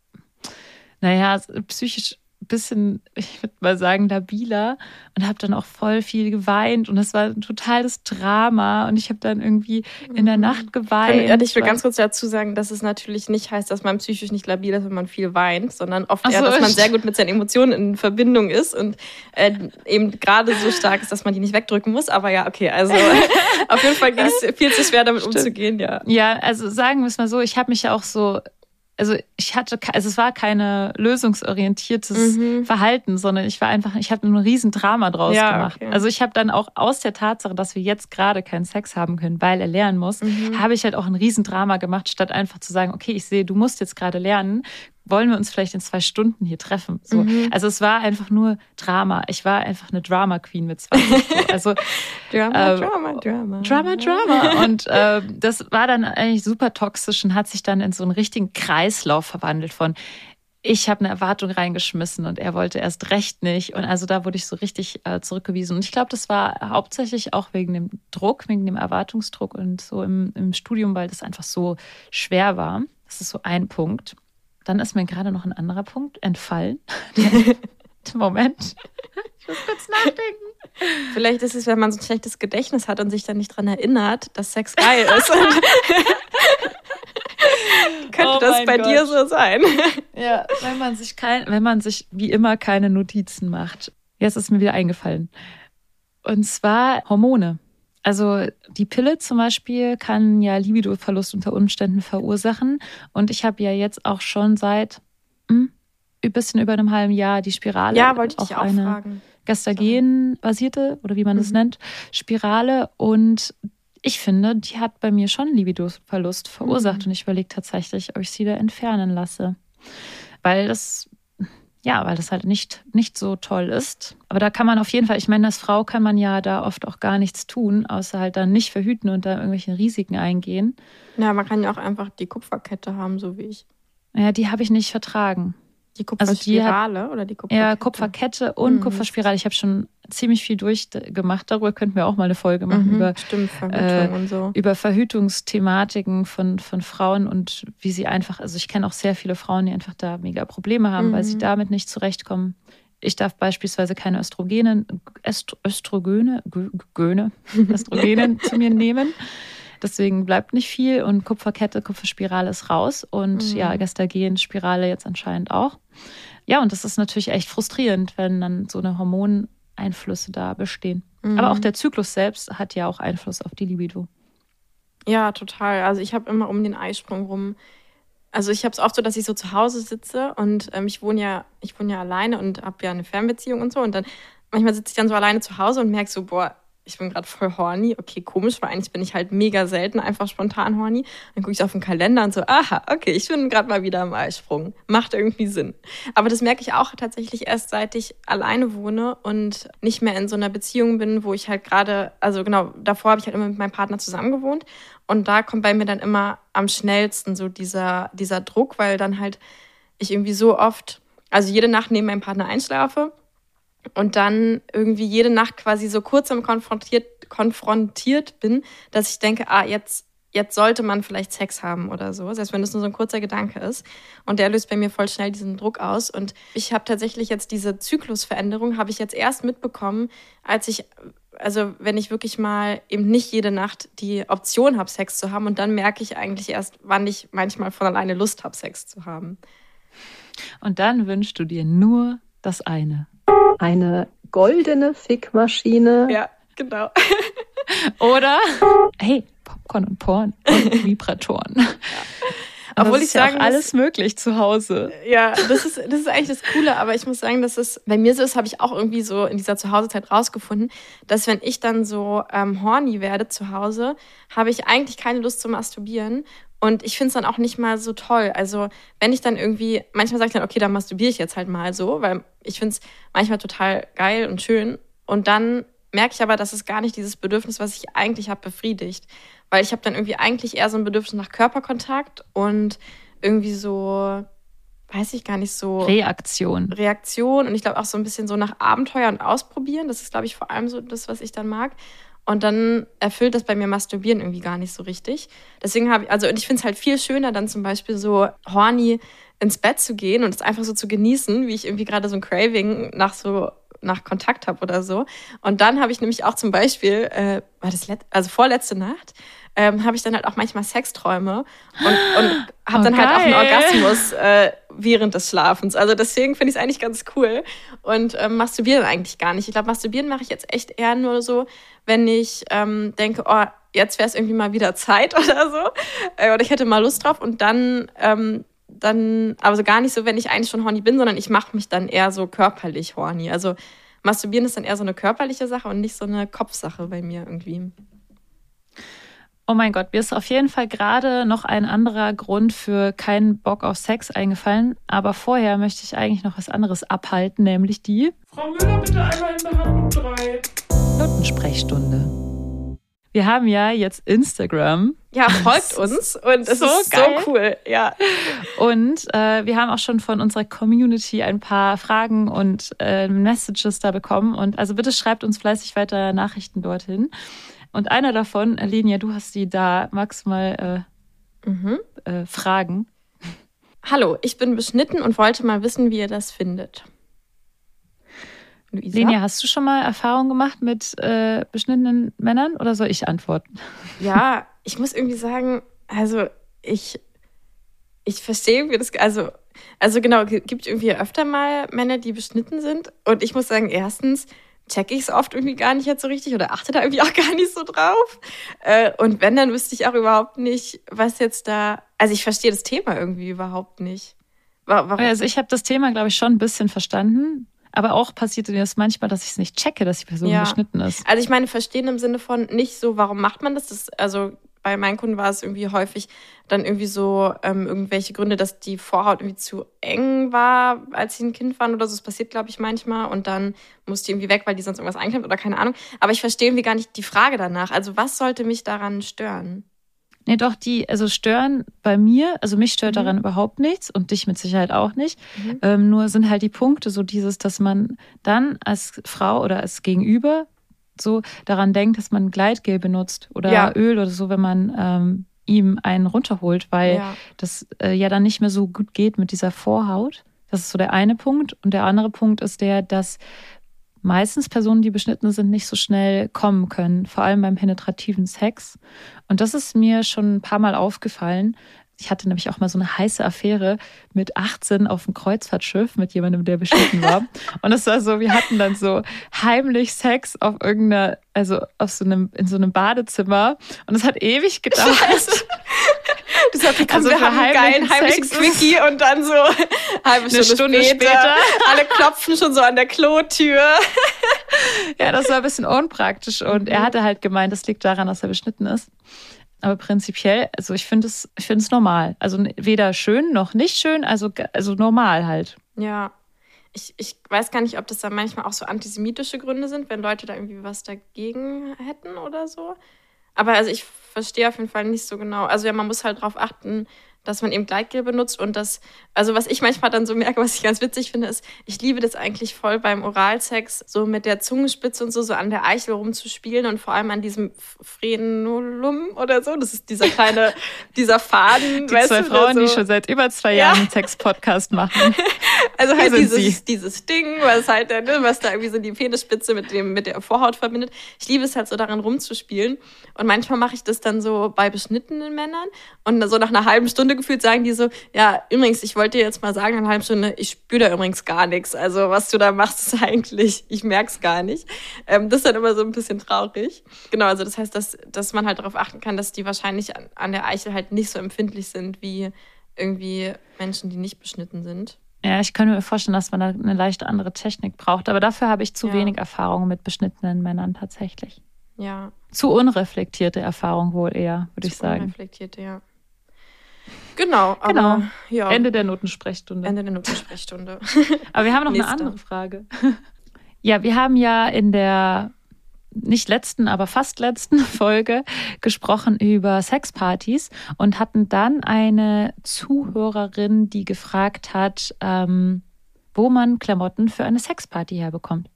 naja, psychisch bisschen, ich würde mal sagen, labiler und habe dann auch voll viel geweint und es war ein totales Drama und ich habe dann irgendwie in der Nacht geweint. Ich, ich will ganz kurz dazu sagen, dass es natürlich nicht heißt, dass man psychisch nicht labil ist, wenn man viel weint, sondern oft so, eher, dass man sehr gut mit seinen Emotionen in Verbindung ist und äh, eben gerade so stark ist, dass man die nicht wegdrücken muss. Aber ja, okay, also auf jeden Fall ging es viel zu schwer, damit Stimmt. umzugehen, ja. Ja, also sagen wir es mal so, ich habe mich ja auch so also ich hatte, also es war keine lösungsorientiertes mhm. Verhalten, sondern ich war einfach, ich habe ein riesen Drama draus ja, gemacht. Okay. Also ich habe dann auch aus der Tatsache, dass wir jetzt gerade keinen Sex haben können, weil er lernen muss, mhm. habe ich halt auch ein riesen Drama gemacht, statt einfach zu sagen, okay, ich sehe, du musst jetzt gerade lernen, wollen wir uns vielleicht in zwei Stunden hier treffen? So. Mhm. Also es war einfach nur Drama. Ich war einfach eine Drama Queen mit 20. So. Also Drama, äh, Drama, Drama. Drama, Drama. Und äh, das war dann eigentlich super toxisch und hat sich dann in so einen richtigen Kreislauf verwandelt von ich habe eine Erwartung reingeschmissen und er wollte erst recht nicht. Und also da wurde ich so richtig äh, zurückgewiesen. Und ich glaube, das war hauptsächlich auch wegen dem Druck, wegen dem Erwartungsdruck und so im, im Studium, weil das einfach so schwer war. Das ist so ein Punkt. Dann ist mir gerade noch ein anderer Punkt entfallen. Moment. Ich muss kurz nachdenken. Vielleicht ist es, wenn man so ein schlechtes Gedächtnis hat und sich dann nicht daran erinnert, dass Sex geil ist. Könnte oh das bei Gott. dir so sein? Ja, wenn man sich kein, wenn man sich wie immer keine Notizen macht. Jetzt ist mir wieder eingefallen. Und zwar Hormone. Also die Pille zum Beispiel kann ja Libidoverlust unter Umständen verursachen. Und ich habe ja jetzt auch schon seit hm, ein bisschen über einem halben Jahr die Spirale. Ja, wollte ich dich auch eine fragen. Gestagen-basierte oder wie man das mhm. nennt, Spirale. Und ich finde, die hat bei mir schon Libido-Verlust verursacht. Mhm. Und ich überlege tatsächlich, ob ich sie da entfernen lasse. Weil das ja, weil das halt nicht, nicht so toll ist. Aber da kann man auf jeden Fall, ich meine, als Frau kann man ja da oft auch gar nichts tun, außer halt dann nicht verhüten und da irgendwelche Risiken eingehen. Ja, man kann ja auch einfach die Kupferkette haben, so wie ich. Ja, die habe ich nicht vertragen. Die Kupferspirale also die hat, oder die Kupferkette? Ja, Kupferkette und mhm. Kupferspirale. Ich habe schon ziemlich viel durchgemacht. Darüber könnten wir auch mal eine Folge machen. Mhm, über, stimmt, Verhütung äh, und so. Über Verhütungsthematiken von, von Frauen und wie sie einfach, also ich kenne auch sehr viele Frauen, die einfach da mega Probleme haben, mhm. weil sie mhm. damit nicht zurechtkommen. Ich darf beispielsweise keine Östrogene, Öst, Östrogene, Göne, Östrogene zu mir nehmen. Deswegen bleibt nicht viel und Kupferkette, Kupferspirale ist raus und mhm. ja, Gestagen-Spirale jetzt anscheinend auch. Ja, und das ist natürlich echt frustrierend, wenn dann so eine Hormoneinflüsse da bestehen. Mhm. Aber auch der Zyklus selbst hat ja auch Einfluss auf die Libido. Ja, total. Also ich habe immer um den Eisprung rum. Also ich habe es oft so, dass ich so zu Hause sitze und ähm, ich wohne ja, ich wohne ja alleine und habe ja eine Fernbeziehung und so und dann manchmal sitze ich dann so alleine zu Hause und merke so, boah, ich bin gerade voll horny. Okay, komisch, weil eigentlich bin ich halt mega selten einfach spontan horny. Dann gucke ich auf den Kalender und so, aha, okay, ich bin gerade mal wieder am Eisprung. Macht irgendwie Sinn. Aber das merke ich auch tatsächlich erst, seit ich alleine wohne und nicht mehr in so einer Beziehung bin, wo ich halt gerade, also genau, davor habe ich halt immer mit meinem Partner zusammen gewohnt. Und da kommt bei mir dann immer am schnellsten so dieser, dieser Druck, weil dann halt ich irgendwie so oft, also jede Nacht neben meinem Partner einschlafe und dann irgendwie jede Nacht quasi so kurz konfrontiert, konfrontiert bin, dass ich denke, ah, jetzt, jetzt sollte man vielleicht Sex haben oder so, selbst wenn das nur so ein kurzer Gedanke ist. Und der löst bei mir voll schnell diesen Druck aus. Und ich habe tatsächlich jetzt diese Zyklusveränderung, habe ich jetzt erst mitbekommen, als ich, also wenn ich wirklich mal eben nicht jede Nacht die Option habe, Sex zu haben. Und dann merke ich eigentlich erst, wann ich manchmal von alleine Lust habe, Sex zu haben. Und dann wünschst du dir nur das eine eine goldene Fickmaschine. Ja, genau. Oder, hey, Popcorn und Porn und Vibratoren. Ja. Obwohl ich sagen, ja alles möglich zu Hause. Ja, das ist, das ist eigentlich das Coole. Aber ich muss sagen, dass es bei mir so ist, habe ich auch irgendwie so in dieser Zuhausezeit rausgefunden, dass wenn ich dann so ähm, horny werde zu Hause, habe ich eigentlich keine Lust zu masturbieren. Und ich finde es dann auch nicht mal so toll. Also, wenn ich dann irgendwie, manchmal sage ich dann, okay, dann masturbiere ich jetzt halt mal so, weil ich finde es manchmal total geil und schön. Und dann merke ich aber, dass es gar nicht dieses Bedürfnis, was ich eigentlich habe, befriedigt. Weil ich habe dann irgendwie eigentlich eher so ein Bedürfnis nach Körperkontakt und irgendwie so, weiß ich gar nicht so. Reaktion. Reaktion. Und ich glaube auch so ein bisschen so nach Abenteuer und Ausprobieren. Das ist, glaube ich, vor allem so das, was ich dann mag. Und dann erfüllt das bei mir Masturbieren irgendwie gar nicht so richtig. Deswegen habe ich, also und ich finde es halt viel schöner, dann zum Beispiel so horny ins Bett zu gehen und es einfach so zu genießen, wie ich irgendwie gerade so ein Craving nach so nach Kontakt habe oder so. Und dann habe ich nämlich auch zum Beispiel, äh, war das let also vorletzte Nacht, ähm, habe ich dann halt auch manchmal Sexträume und, und habe oh, dann geil. halt auch einen Orgasmus äh, während des Schlafens. Also deswegen finde ich es eigentlich ganz cool und ähm, masturbieren eigentlich gar nicht. Ich glaube, masturbieren mache ich jetzt echt eher nur so, wenn ich ähm, denke, oh, jetzt wäre es irgendwie mal wieder Zeit oder so äh, oder ich hätte mal Lust drauf und dann ähm, dann, aber so gar nicht so, wenn ich eigentlich schon horny bin, sondern ich mache mich dann eher so körperlich horny. Also masturbieren ist dann eher so eine körperliche Sache und nicht so eine Kopfsache bei mir irgendwie. Oh mein Gott, mir ist auf jeden Fall gerade noch ein anderer Grund für keinen Bock auf Sex eingefallen. Aber vorher möchte ich eigentlich noch was anderes abhalten, nämlich die. Frau Müller, bitte einmal in Behandlung 3. Notensprechstunde. Wir haben ja jetzt Instagram. Ja, folgt uns und es so ist geil. so cool. Ja. Und äh, wir haben auch schon von unserer Community ein paar Fragen und äh, Messages da bekommen. Und also bitte schreibt uns fleißig weiter Nachrichten dorthin. Und einer davon, Lenia, du hast die da. Magst du mal Mhm. äh, äh, fragen? Hallo, ich bin beschnitten und wollte mal wissen, wie ihr das findet. Luisa? Lenia, hast du schon mal Erfahrung gemacht mit äh, beschnittenen Männern oder soll ich antworten? Ja, ich muss irgendwie sagen, also ich, ich verstehe irgendwie das, also, also genau, es gibt irgendwie öfter mal Männer, die beschnitten sind. Und ich muss sagen, erstens checke ich es oft irgendwie gar nicht jetzt so richtig oder achte da irgendwie auch gar nicht so drauf. Äh, und wenn, dann wüsste ich auch überhaupt nicht, was jetzt da, also ich verstehe das Thema irgendwie überhaupt nicht. Wa- Warum? Also ich habe das Thema, glaube ich, schon ein bisschen verstanden. Aber auch passiert mir das manchmal, dass ich es nicht checke, dass die Person Ja. beschnitten ist. Also ich meine, verstehen im Sinne von nicht so, warum macht man das? das also bei meinen Kunden war es irgendwie häufig dann irgendwie so ähm, irgendwelche Gründe, dass die Vorhaut irgendwie zu eng war, als sie ein Kind waren oder so. Das passiert, glaube ich, manchmal. Und dann musste die irgendwie weg, weil die sonst irgendwas einklemmt oder keine Ahnung. Aber ich verstehe irgendwie gar nicht die Frage danach. Also was sollte mich daran stören? Nee, doch, die, also stören bei mir, also mich stört Mhm. daran überhaupt nichts und dich mit Sicherheit auch nicht. Mhm. Ähm, nur sind halt die Punkte so dieses, dass man dann als Frau oder als Gegenüber so daran denkt, dass man Gleitgel benutzt oder Ja. Öl oder so, wenn man ähm, ihm einen runterholt, weil Ja. das äh, ja dann nicht mehr so gut geht mit dieser Vorhaut. Das ist so der eine Punkt. Und der andere Punkt ist der, dass meistens Personen, die beschnitten sind, nicht so schnell kommen können, vor allem beim penetrativen Sex. Und das ist mir schon ein paar Mal aufgefallen. Ich hatte nämlich auch mal so eine heiße Affäre mit 18 auf dem Kreuzfahrtschiff mit jemandem, der beschnitten war. Und es war so, wir hatten dann so heimlich Sex auf irgendeiner, also auf so einem, in so einem Badezimmer. Und es hat ewig gedauert. Das hat, komm, Also wir haben einen geilen heimlichen Sex Quickie und dann so halbe Stunde, Stunde später, später. Alle klopfen schon so an der Klotür. Ja, das war ein bisschen unpraktisch und er hatte halt gemeint, das liegt daran, dass er beschnitten ist. Aber prinzipiell, also ich finde es, ich finde es normal. Also weder schön noch nicht schön, also, also normal halt. Ja. Ich, ich weiß gar nicht, ob das dann manchmal auch so antisemitische Gründe sind, wenn Leute da irgendwie was dagegen hätten oder so. Aber also ich verstehe auf jeden Fall nicht so genau. Also ja, man muss halt darauf achten, dass man eben Gleitgel benutzt und das, also was ich manchmal dann so merke, was ich ganz witzig finde, ist, ich liebe das eigentlich voll beim Oralsex, so mit der Zungenspitze und so, so an der Eichel rumzuspielen und vor allem an diesem Frenulum oder so. Das ist dieser kleine, dieser Faden. Die zwei Frauen, so, die schon seit über zwei Ja. Jahren einen Sex-Podcast machen. Also halt dieses, sie. dieses Ding, was halt, ne, was da irgendwie so die Penisspitze mit dem, mit der Vorhaut verbindet. Ich liebe es halt so daran rumzuspielen. Und manchmal mache ich das dann so bei beschnittenen Männern. Und so nach einer halben Stunde gefühlt sagen die so, ja, übrigens, ich wollte dir jetzt mal sagen, nach einer halben Stunde, ich spüre da übrigens gar nichts. Also was du da machst, ist eigentlich, ich merk's gar nicht. Ähm, das ist dann immer so ein bisschen traurig. Genau, also das heißt, dass, dass man halt darauf achten kann, dass die wahrscheinlich an, an der Eichel halt nicht so empfindlich sind wie irgendwie Menschen, die nicht beschnitten sind. Ja, ich könnte mir vorstellen, dass man da eine leicht andere Technik braucht. Aber dafür habe ich zu Ja. wenig Erfahrung mit beschnittenen Männern tatsächlich. Ja, Zu unreflektierte Erfahrung wohl eher, würde ich zu sagen. Unreflektierte, ja. Genau, aber Genau. ja. Ende der Notensprechstunde. Ende der Notensprechstunde. Aber wir haben noch Nächster. eine andere Frage. Ja, wir haben ja in der nicht letzten, aber fast letzten Folge gesprochen über Sexpartys und hatten dann eine Zuhörerin, die gefragt hat, ähm, wo man Klamotten für eine Sexparty herbekommt.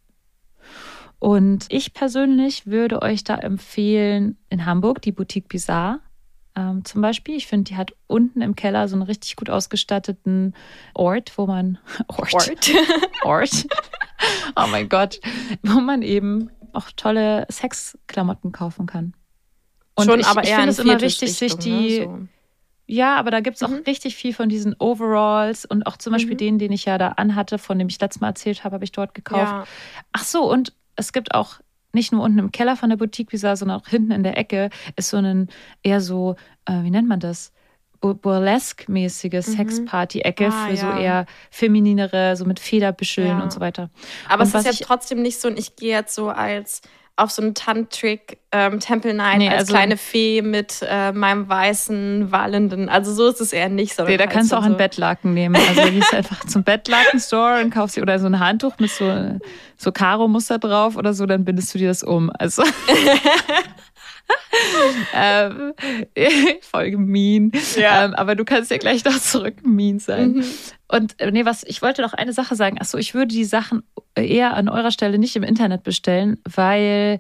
Und ich persönlich würde euch da empfehlen, in Hamburg die Boutique Bizarre ähm, zum Beispiel. Ich finde, die hat unten im Keller so einen richtig gut ausgestatteten Ort, wo man Ort, Ort. Ort. Oh mein Gott, wo man eben auch tolle Sexklamotten kaufen kann. Und Schon, ich, aber ich finde in es immer wichtig, sich Viertischrichtung, die, ne, so. ja, aber da gibt es auch Mhm. richtig viel von diesen Overalls und auch zum Beispiel Mhm. den, den ich ja da anhatte, von dem ich letztes Mal erzählt habe, habe ich dort gekauft. Ja, Ach so, und es gibt auch nicht nur unten im Keller von der Boutique Visa, sondern auch hinten in der Ecke ist so ein eher so, äh, wie nennt man das? Bu- Burlesque-mäßige Mhm. Sexparty-Ecke Ah, für so ja. eher femininere, so mit Federbüscheln Ja. und so weiter. aber Und es ist ich- trotzdem nicht so, und ich gehe jetzt so als auf so einen Tantric ähm, Temple Night Nee, als also- kleine Fee mit äh, meinem weißen wallenden. Also so ist es eher nicht. Nee, da halt kannst du so- auch ein Bettlaken nehmen. Also du gehst einfach zum Bettlaken-Store und kaufst dir oder so ein Handtuch mit so, so Karo-Muster drauf oder so, dann bindest du dir das um. Also ähm, voll gemein. Ja. Ähm, aber du kannst ja gleich noch zurück mean sein. Mhm. Und äh, nee, was, ich wollte noch eine Sache sagen. Achso, ich würde die Sachen eher an eurer Stelle nicht im Internet bestellen, weil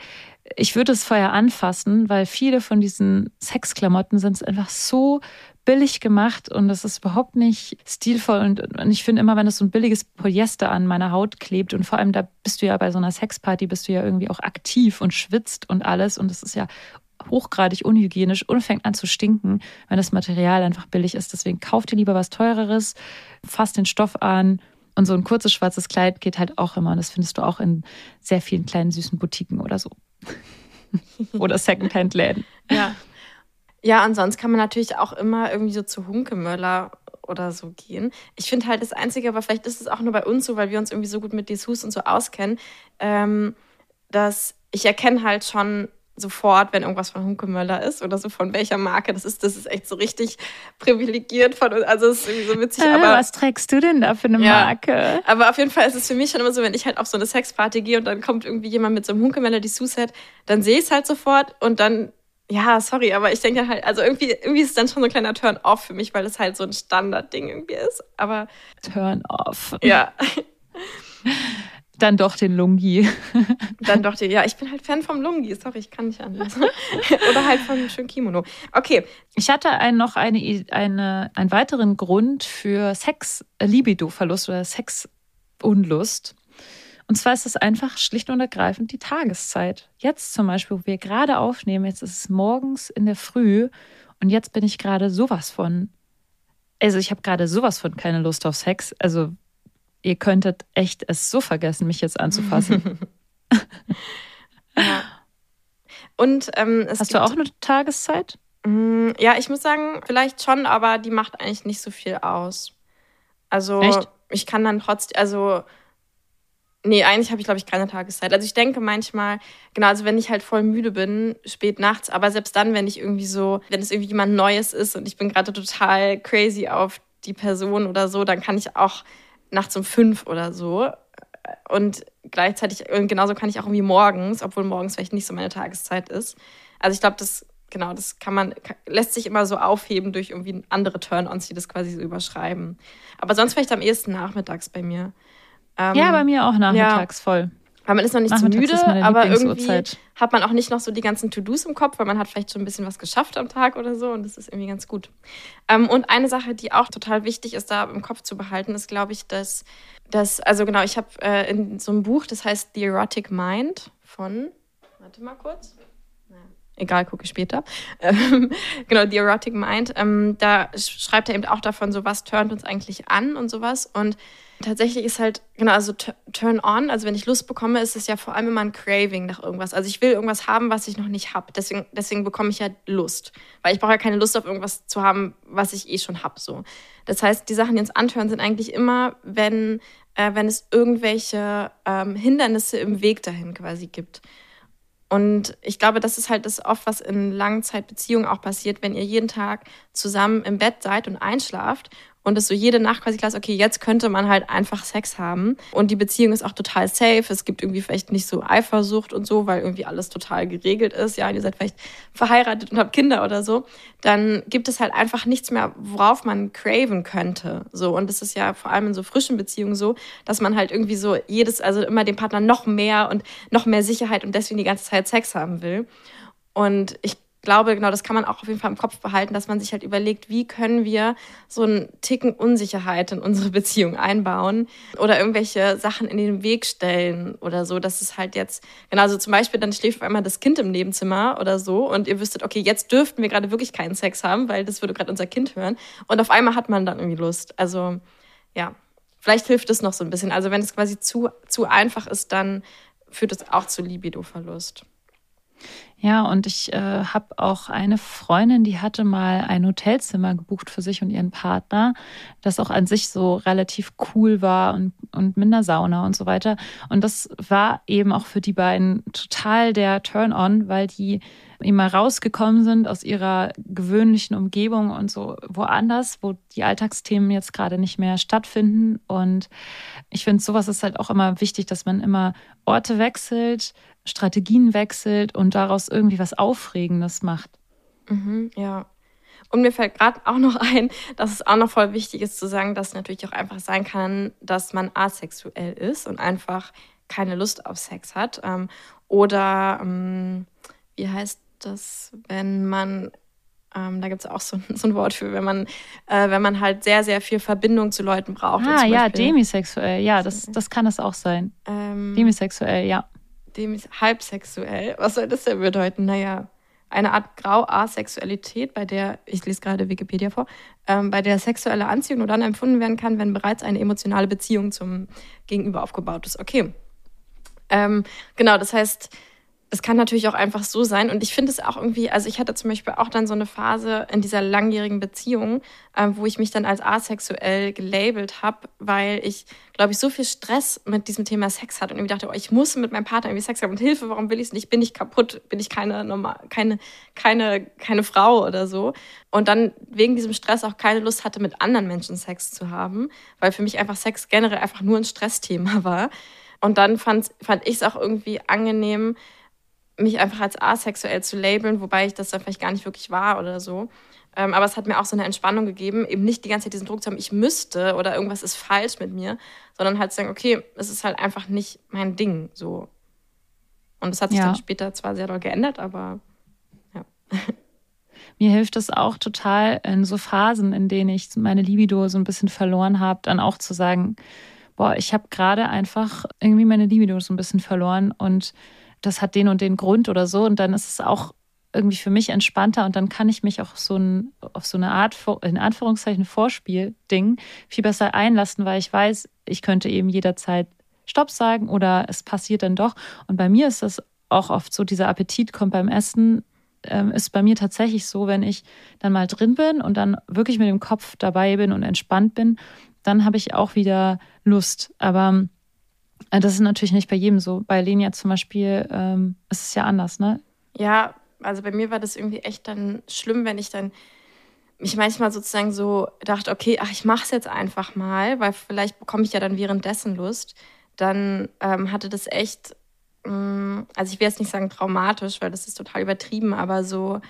ich würde es vorher anfassen, weil viele von diesen Sexklamotten sind einfach so billig gemacht und das ist überhaupt nicht stilvoll. Und, und ich finde immer, wenn es so ein billiges Polyester an meiner Haut klebt und vor allem da bist du ja bei so einer Sexparty, bist du ja irgendwie auch aktiv und schwitzt und alles und das ist ja hochgradig unhygienisch und fängt an zu stinken, wenn das Material einfach billig ist. Deswegen kauf dir lieber was teureres, fass den Stoff an und so ein kurzes schwarzes Kleid geht halt auch immer. Und das findest du auch in sehr vielen kleinen süßen Boutiquen oder so. oder Secondhand-Läden. Ja. Ja, und sonst kann man natürlich auch immer irgendwie so zu Hunkemöller oder so gehen. Ich finde halt das Einzige, aber vielleicht ist es auch nur bei uns so, weil wir uns irgendwie so gut mit Dessous und so auskennen, ähm, dass ich erkenne halt schon sofort, wenn irgendwas von Hunkemöller ist oder so von welcher Marke das ist. Das ist echt so richtig privilegiert von uns. Also es ist irgendwie so witzig. Äh, aber was trägst du denn da für eine Ja. Marke? aber auf jeden Fall ist es für mich schon immer so, wenn ich halt auf so eine Sexparty gehe und dann kommt irgendwie jemand mit so einem Hunkemeller Dessous-Set, dann sehe ich es halt sofort und dann, ja, sorry, aber ich denke halt, also irgendwie, irgendwie ist es dann schon so ein kleiner Turn-off für mich, weil es halt so ein Standardding irgendwie ist. Aber Turn off. ja, Dann doch den Lungi. dann doch die, ja, ich bin halt Fan vom Lungi, sorry, ich kann nicht anders. Oder halt vom schönen Kimono. Okay, Ich hatte ein, noch eine, eine, einen weiteren Grund für Sex-Libido-Verlust oder Sexunlust. Und zwar ist es einfach schlicht und ergreifend die Tageszeit. Jetzt zum Beispiel, wo wir gerade aufnehmen, jetzt ist es morgens in der Früh und jetzt bin ich gerade sowas von. Also ich habe gerade sowas von keine Lust auf Sex. Also ihr könntet echt es so vergessen, mich jetzt anzufassen. ja. Und ähm, es Hast du auch eine Tageszeit? Mm, Ja, ich muss sagen, vielleicht schon, aber die macht eigentlich nicht so viel aus. Also Echt? ich kann dann trotzdem, also nee, eigentlich habe ich glaube ich keine Tageszeit. Also ich denke manchmal, genau, also wenn ich halt voll müde bin, spät nachts, aber selbst dann, wenn ich irgendwie so, wenn es irgendwie jemand Neues ist und ich bin gerade total crazy auf die Person oder so, dann kann ich auch nachts um fünf oder so. Und gleichzeitig, und genauso kann ich auch irgendwie morgens, obwohl morgens vielleicht nicht so meine Tageszeit ist. Also ich glaube, das, genau, das kann man, lässt sich immer so aufheben durch irgendwie andere Turn-ons, die das quasi so überschreiben. Aber sonst vielleicht am ehesten nachmittags bei mir. Ähm, ja, bei mir auch nachmittags voll. weil man ist noch nicht so Nachmittags müde, aber irgendwie hat man auch nicht noch so die ganzen To-Dos im Kopf, weil man hat vielleicht schon ein bisschen was geschafft am Tag oder so und das ist irgendwie ganz gut. Ähm, und eine Sache, die auch total wichtig ist, da im Kopf zu behalten, ist, glaube ich, dass, dass also genau, ich habe äh, in so einem Buch, das heißt The Erotic Mind von, warte mal kurz. Egal, gucke ich später. Ähm, genau, The Erotic Mind. Ähm, da sch- schreibt er eben auch davon, so was turnt uns eigentlich an und sowas. Und tatsächlich ist halt, genau, also turn on, also wenn ich Lust bekomme, ist es ja vor allem immer ein Craving nach irgendwas. Also ich will irgendwas haben, was ich noch nicht habe. Deswegen, deswegen bekomme ich ja Lust. Weil ich brauche ja keine Lust auf irgendwas zu haben, was ich eh schon habe. So. Das heißt, die Sachen, die uns antören, sind eigentlich immer, wenn, äh, wenn es irgendwelche ähm, Hindernisse im Weg dahin quasi gibt. Und ich glaube, das ist halt das oft, was in Langzeitbeziehungen auch passiert, wenn ihr jeden Tag zusammen im Bett seid und einschlaft und es so jede Nacht quasi klar ist, okay, jetzt könnte man halt einfach Sex haben und die Beziehung ist auch total safe. Es gibt irgendwie vielleicht nicht so Eifersucht und so, weil irgendwie alles total geregelt ist. Ja, und ihr seid vielleicht verheiratet und habt Kinder oder so. Dann gibt es halt einfach nichts mehr, worauf man craven könnte. So und es ist ja vor allem in so frischen Beziehungen so, dass man halt irgendwie so jedes, also immer dem Partner noch mehr und noch mehr Sicherheit und deswegen die ganze Zeit Sex haben will. Und ich glaube, genau, das kann man auch auf jeden Fall im Kopf behalten, dass man sich halt überlegt, wie können wir so einen Ticken Unsicherheit in unsere Beziehung einbauen oder irgendwelche Sachen in den Weg stellen oder so, dass es halt jetzt, genau, also zum Beispiel dann schläft auf einmal das Kind im Nebenzimmer oder so und ihr wüsstet, okay, jetzt dürften wir gerade wirklich keinen Sex haben, weil das würde gerade unser Kind hören und auf einmal hat man dann irgendwie Lust. Also, ja, vielleicht hilft es noch so ein bisschen. Also, wenn es quasi zu, zu einfach ist, dann führt es auch zu Libido-Verlust. Ja, und ich äh, habe auch eine Freundin, die hatte mal ein Hotelzimmer gebucht für sich und ihren Partner, das auch an sich so relativ cool war und, und mit einer Sauna und so weiter. Und das war eben auch für die beiden total der Turn-on, weil die immer rausgekommen sind aus ihrer gewöhnlichen Umgebung und so woanders, wo die Alltagsthemen jetzt gerade nicht mehr stattfinden. Und ich finde, sowas ist halt auch immer wichtig, dass man immer Orte wechselt, Strategien wechselt und daraus irgendwie was Aufregendes macht. Mhm, ja. Und mir fällt gerade auch noch ein, dass es auch noch voll wichtig ist zu sagen, dass es natürlich auch einfach sein kann, dass man asexuell ist und einfach keine Lust auf Sex hat. Ähm, oder ähm, wie heißt das, wenn man ähm, da gibt es auch so, so, ein Wort für, wenn man, äh, wenn man halt sehr, sehr viel Verbindung zu Leuten braucht. Ah, ja, demisexuell. Ja, das, das kann es auch sein. Ähm, demisexuell, ja. Demis halbsexuell. Was soll das denn bedeuten? Naja, eine Art Grau-Asexualität, bei der, ich lese gerade Wikipedia vor, ähm, bei der sexuelle Anziehung nur dann empfunden werden kann, wenn bereits eine emotionale Beziehung zum Gegenüber aufgebaut ist. Okay. Ähm, genau, das heißt, es kann natürlich auch einfach so sein. Und ich finde es auch irgendwie, also ich hatte zum Beispiel auch dann so eine Phase in dieser langjährigen Beziehung, äh, wo ich mich dann als asexuell gelabelt habe, weil ich, glaube ich, so viel Stress mit diesem Thema Sex hatte und irgendwie dachte, oh, ich muss mit meinem Partner irgendwie Sex haben und Hilfe, warum will ich es nicht? Bin ich kaputt? Bin ich keine normal, keine, keine, keine Frau oder so? Und dann wegen diesem Stress auch keine Lust hatte, mit anderen Menschen Sex zu haben, weil für mich einfach Sex generell einfach nur ein Stressthema war. Und dann fand, fand ich es auch irgendwie angenehm, mich einfach als asexuell zu labeln, wobei ich das dann vielleicht gar nicht wirklich war oder so. Ähm, aber es hat mir auch so eine Entspannung gegeben, eben nicht die ganze Zeit diesen Druck zu haben, ich müsste oder irgendwas ist falsch mit mir, sondern halt zu sagen, okay, es ist halt einfach nicht mein Ding so. Und das hat sich ja. dann später zwar sehr doll geändert, aber ja. Mir hilft es auch total in so Phasen, in denen ich meine Libido so ein bisschen verloren habe, dann auch zu sagen, boah, ich habe gerade einfach irgendwie meine Libido so ein bisschen verloren und das hat den und den Grund oder so. Und dann ist es auch irgendwie für mich entspannter und dann kann ich mich auch so ein, auf so eine Art, in Anführungszeichen, Vorspiel-Ding viel besser einlassen, weil ich weiß, ich könnte eben jederzeit Stopp sagen oder es passiert dann doch. Und bei mir ist das auch oft so, dieser Appetit kommt beim Essen, ähm, ist bei mir tatsächlich so, wenn ich dann mal drin bin und dann wirklich mit dem Kopf dabei bin und entspannt bin, dann habe ich auch wieder Lust. Aber das ist natürlich nicht bei jedem so. Bei Lenia zum Beispiel ähm, ist es ja anders, ne? Ja, also bei mir war das irgendwie echt dann schlimm, wenn ich dann mich manchmal sozusagen so dachte, okay, ach, ich mache es jetzt einfach mal, weil vielleicht bekomme ich ja dann währenddessen Lust. Dann ähm, hatte das echt, mh, mm, also ich will jetzt nicht sagen traumatisch, weil das ist total übertrieben, aber so,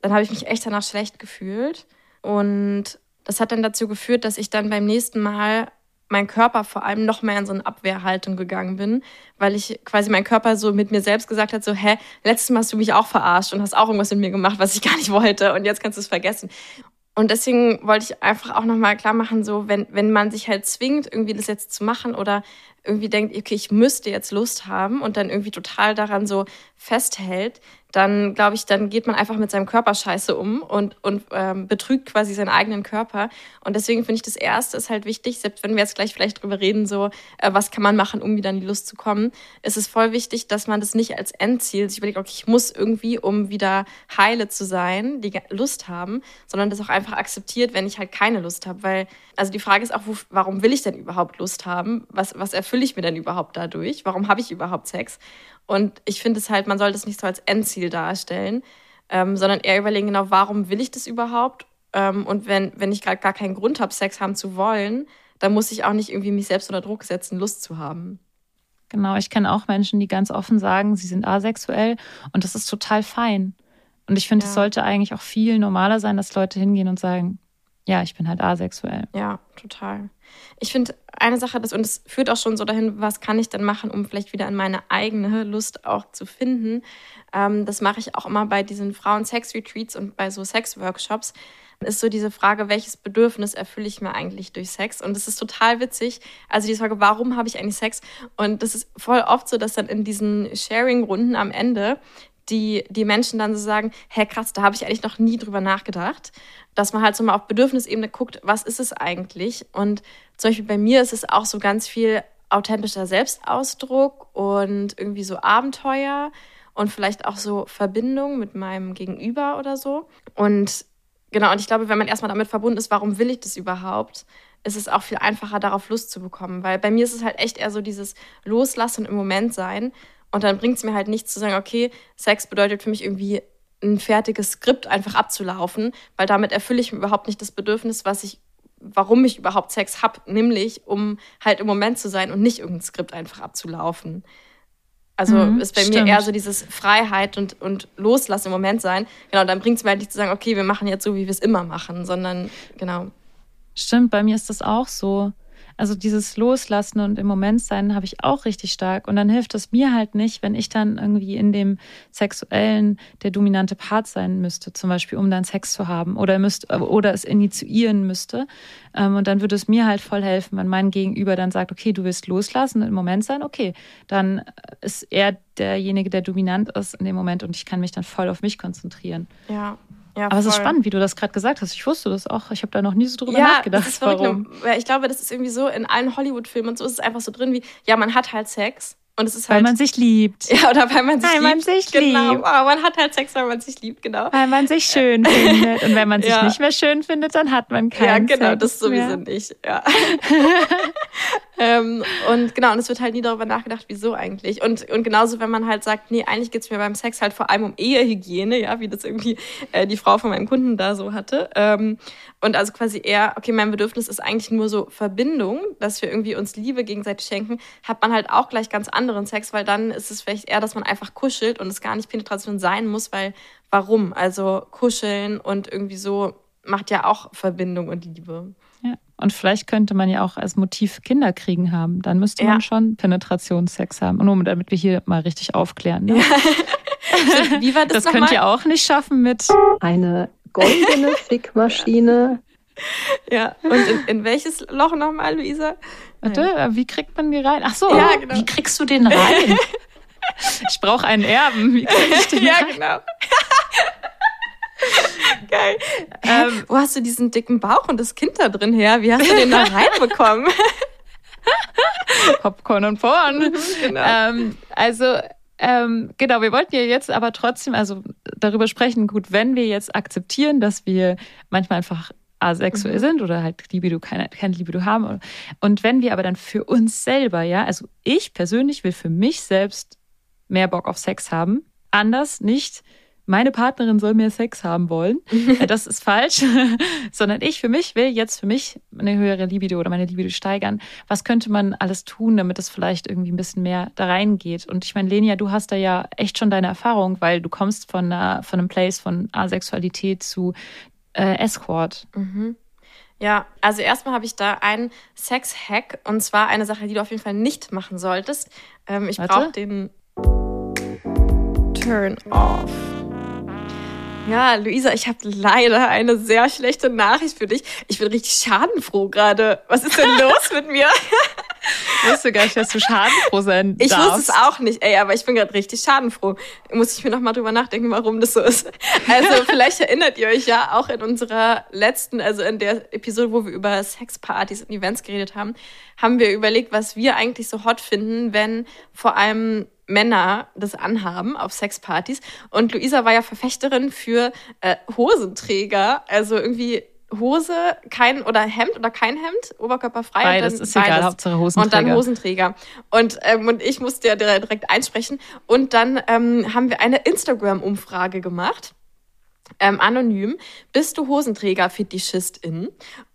dann habe ich mich echt danach schlecht gefühlt. Und das hat dann dazu geführt, dass ich dann beim nächsten Mal mein Körper vor allem noch mehr in so eine Abwehrhaltung gegangen bin, weil ich quasi mein Körper so mit mir selbst gesagt hat, so, hä, letztes Mal hast du mich auch verarscht und hast auch irgendwas mit mir gemacht, was ich gar nicht wollte und jetzt kannst du es vergessen. Und deswegen wollte ich einfach auch nochmal klar machen, so, wenn, wenn man sich halt zwingt, irgendwie das jetzt zu machen oder irgendwie denkt, okay, ich müsste jetzt Lust haben und dann irgendwie total daran so festhält, dann glaube ich, dann geht man einfach mit seinem Körper scheiße um und, und ähm, betrügt quasi seinen eigenen Körper. Und deswegen finde ich, das Erste ist halt wichtig, selbst wenn wir jetzt gleich vielleicht drüber reden, so, äh, was kann man machen, um wieder in die Lust zu kommen, ist es voll wichtig, dass man das nicht als Endziel sich überlegt, okay, ich muss irgendwie, um wieder heile zu sein, die Lust haben, sondern das auch einfach akzeptiert, wenn ich halt keine Lust habe. Weil, also die Frage ist auch, wo, warum will ich denn überhaupt Lust haben? Was, was erfülle ich mir denn überhaupt dadurch? Warum habe ich überhaupt Sex? Und ich finde es halt, man sollte es nicht so als Endziel darstellen, ähm, sondern eher überlegen, genau, warum will ich das überhaupt? Ähm, und wenn, wenn ich gerade gar keinen Grund habe, Sex haben zu wollen, dann muss ich auch nicht irgendwie mich selbst unter Druck setzen, Lust zu haben. Genau, ich kenne auch Menschen, die ganz offen sagen, sie sind asexuell und das ist total fein. Und ich finde, es sollte eigentlich auch viel normaler sein, dass Leute hingehen und sagen, ja, ich bin halt asexuell. Ja, total. Ich finde eine Sache, das, und es führt auch schon so dahin, was kann ich denn machen, um vielleicht wieder an meine eigene Lust auch zu finden. Ähm, das mache ich auch immer bei diesen Frauen-Sex-Retreats und bei so Sex-Workshops. Ist so diese Frage, welches Bedürfnis erfülle ich mir eigentlich durch Sex? Und es ist total witzig. Also die Frage, warum habe ich eigentlich Sex? Und das ist voll oft so, dass dann in diesen Sharing-Runden am Ende die, die Menschen dann so sagen, hä krass, da habe ich eigentlich noch nie drüber nachgedacht. Dass man halt so mal auf Bedürfnisebene guckt, was ist es eigentlich? Und zum Beispiel bei mir ist es auch so ganz viel authentischer Selbstausdruck und irgendwie so Abenteuer und vielleicht auch so Verbindung mit meinem Gegenüber oder so. Und genau, und ich glaube, wenn man erstmal damit verbunden ist, warum will ich das überhaupt, ist es auch viel einfacher, darauf Lust zu bekommen. Weil bei mir ist es halt echt eher so dieses Loslassen im Moment sein. Und dann bringt es mir halt nichts zu sagen, okay, Sex bedeutet für mich irgendwie ein fertiges Skript einfach abzulaufen, weil damit erfülle ich überhaupt nicht das Bedürfnis, was ich, warum ich überhaupt Sex habe, nämlich um halt im Moment zu sein und nicht irgendein Skript einfach abzulaufen. Also mhm, ist bei stimmt. mir eher so dieses Freiheit und, und Loslassen im Moment sein. Genau, dann bringt es mir halt nicht zu sagen, okay, wir machen jetzt so, wie wir es immer machen, sondern genau. Stimmt, bei mir ist das auch so. Also dieses Loslassen und im Moment sein habe ich auch richtig stark. Und dann hilft es mir halt nicht, wenn ich dann irgendwie in dem Sexuellen der dominante Part sein müsste, zum Beispiel, um dann Sex zu haben oder, müsst, oder es initiieren müsste. Ähm, und dann würde es mir halt voll helfen, wenn mein Gegenüber dann sagt, okay, du willst loslassen und im Moment sein, okay, dann ist er derjenige, der dominant ist in dem Moment und ich kann mich dann voll auf mich konzentrieren. Ja. Ja, Aber es ist spannend, wie du das gerade gesagt hast. Ich wusste das auch. Ich habe da noch nie so drüber ja, nachgedacht. Das ist verrückt. Warum? Ich glaube, das ist irgendwie so in allen Hollywood-Filmen und so ist es einfach so drin wie, ja, man hat halt Sex und es ist halt, weil man sich liebt. Ja, oder weil man sich weil liebt. Man sich genau. liebt. Oh, man hat halt Sex, weil man sich liebt, genau. Weil man sich schön findet. Und wenn man sich ja. nicht mehr schön findet, dann hat man keinen Ja, genau, Sex das sowieso mehr. nicht. Ja. ähm, und genau, und es wird halt nie darüber nachgedacht, wieso eigentlich. Und, und genauso, wenn man halt sagt, nee, eigentlich geht's mir beim Sex halt vor allem um Ehehygiene, ja, wie das irgendwie äh, die Frau von meinem Kunden da so hatte. Ähm, und also quasi eher, okay, mein Bedürfnis ist eigentlich nur so Verbindung, dass wir irgendwie uns Liebe gegenseitig schenken, hat man halt auch gleich ganz anderen Sex, weil dann ist es vielleicht eher, dass man einfach kuschelt und es gar nicht Penetration sein muss, weil warum? Also kuscheln und irgendwie so macht ja auch Verbindung und Liebe. Und vielleicht könnte man ja auch als Motiv Kinder kriegen haben. Dann müsste ja. man schon Penetrationssex haben. Nur damit wir hier mal richtig aufklären. Ne? Ja. Wie war das Das könnt ihr auch nicht schaffen mit eine goldene Fickmaschine. Ja, und in, in welches Loch nochmal, Luisa? Warte, äh, wie kriegt man die rein? Ach so, ja, genau. wie kriegst du den rein? ich brauche einen Erben. Wie krieg ich den ja, rein? genau. Geil. Ähm, wo hast du diesen dicken Bauch und das Kind da drin her? Wie hast du den da reinbekommen? Popcorn und Porn. genau. Ähm, also ähm, genau, wir wollten ja jetzt aber trotzdem also darüber sprechen, gut, wenn wir jetzt akzeptieren, dass wir manchmal einfach asexuell mhm. sind oder halt Libido, keine, keine Libido haben. Und wenn wir aber dann für uns selber, ja, also ich persönlich will für mich selbst mehr Bock auf Sex haben, anders nicht meine Partnerin soll mehr Sex haben wollen. Äh, das ist falsch. Sondern ich für mich will jetzt für mich eine höhere Libido oder meine Libido steigern. Was könnte man alles tun, damit es vielleicht irgendwie ein bisschen mehr da reingeht? Und ich meine, Lenia, du hast da ja echt schon deine Erfahrung, weil du kommst von, einer, von einem Place von Asexualität zu äh, Escort. Mhm. Ja, also erstmal habe ich da einen Sex-Hack und zwar eine Sache, die du auf jeden Fall nicht machen solltest. Ähm, ich brauche den Turn off. Ja, Luisa, ich habe leider eine sehr schlechte Nachricht für dich. Ich bin richtig schadenfroh gerade. Was ist denn los mit mir? Ich wusste gar nicht, dass du schadenfroh sein darfst. Ich wusste es auch nicht, ey, aber ich bin gerade richtig schadenfroh. Muss ich mir nochmal drüber nachdenken, warum das so ist. Also vielleicht erinnert ihr euch ja auch in unserer letzten, also in der Episode, wo wir über Sexpartys und Events geredet haben, haben wir überlegt, was wir eigentlich so hot finden, wenn vor allem Männer das anhaben auf Sexpartys. Und Luisa war ja Verfechterin für äh, Hosenträger, also irgendwie Hose, kein oder Hemd oder kein Hemd, oberkörperfrei. Beides ist beides. egal, Hauptsache Hosenträger. Und dann Hosenträger. Und, ähm, und ich musste ja direkt einsprechen. Und dann ähm, haben wir eine Instagram-Umfrage gemacht. Ähm, anonym. Bist du Hosenträger-Fetischistin?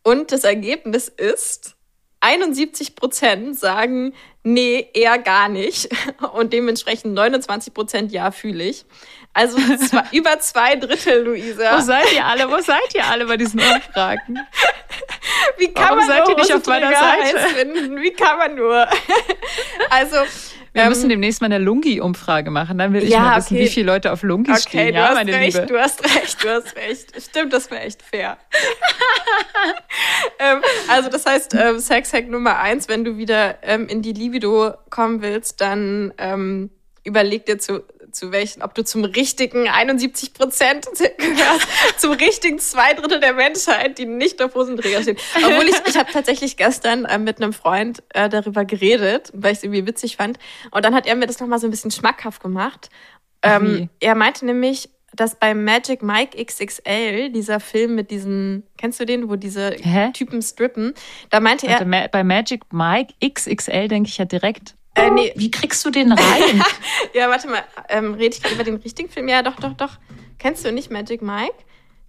Und das Ergebnis ist 71 Prozent sagen, nee, eher gar nicht. Und dementsprechend 29 Prozent ja, fühle ich. Also zwei, über zwei Drittel, Luisa. Wo seid ihr alle? Wo seid ihr alle bei diesen Umfragen? Wie kann Warum man seid ihr nicht auf meiner Seite? Finden? Wie kann man nur? Also wir ähm, müssen demnächst mal eine Lungi-Umfrage machen. Dann will ich ja, mal wissen, okay. wie viele Leute auf Lungi okay, stehen. Du ja, hast meine recht, Liebe. Du hast recht, du hast recht. Stimmt, das wäre echt fair. ähm, also das heißt, ähm, Sex-Hack Nummer eins, wenn du wieder ähm, in die Libido kommen willst, dann ähm, überleg dir zu, zu welchen, ob du zum richtigen 71 Prozent gehörst, zum richtigen zwei Drittel der Menschheit, die nicht auf Hosenträger stehen. Obwohl ich, ich habe tatsächlich gestern äh, mit einem Freund äh, darüber geredet, weil ich es irgendwie witzig fand. Und dann hat er mir das nochmal so ein bisschen schmackhaft gemacht. Ähm, er meinte nämlich, dass bei Magic Mike XXL, dieser Film mit diesen, kennst du den, wo diese Hä? Typen strippen, da meinte er. Warte, bei Magic Mike XXL denke ich ja direkt äh, nee. Wie kriegst du den rein? ja, warte mal. Ähm, rede ich über den richtigen Film? Ja, doch, doch, doch. Kennst du nicht Magic Mike?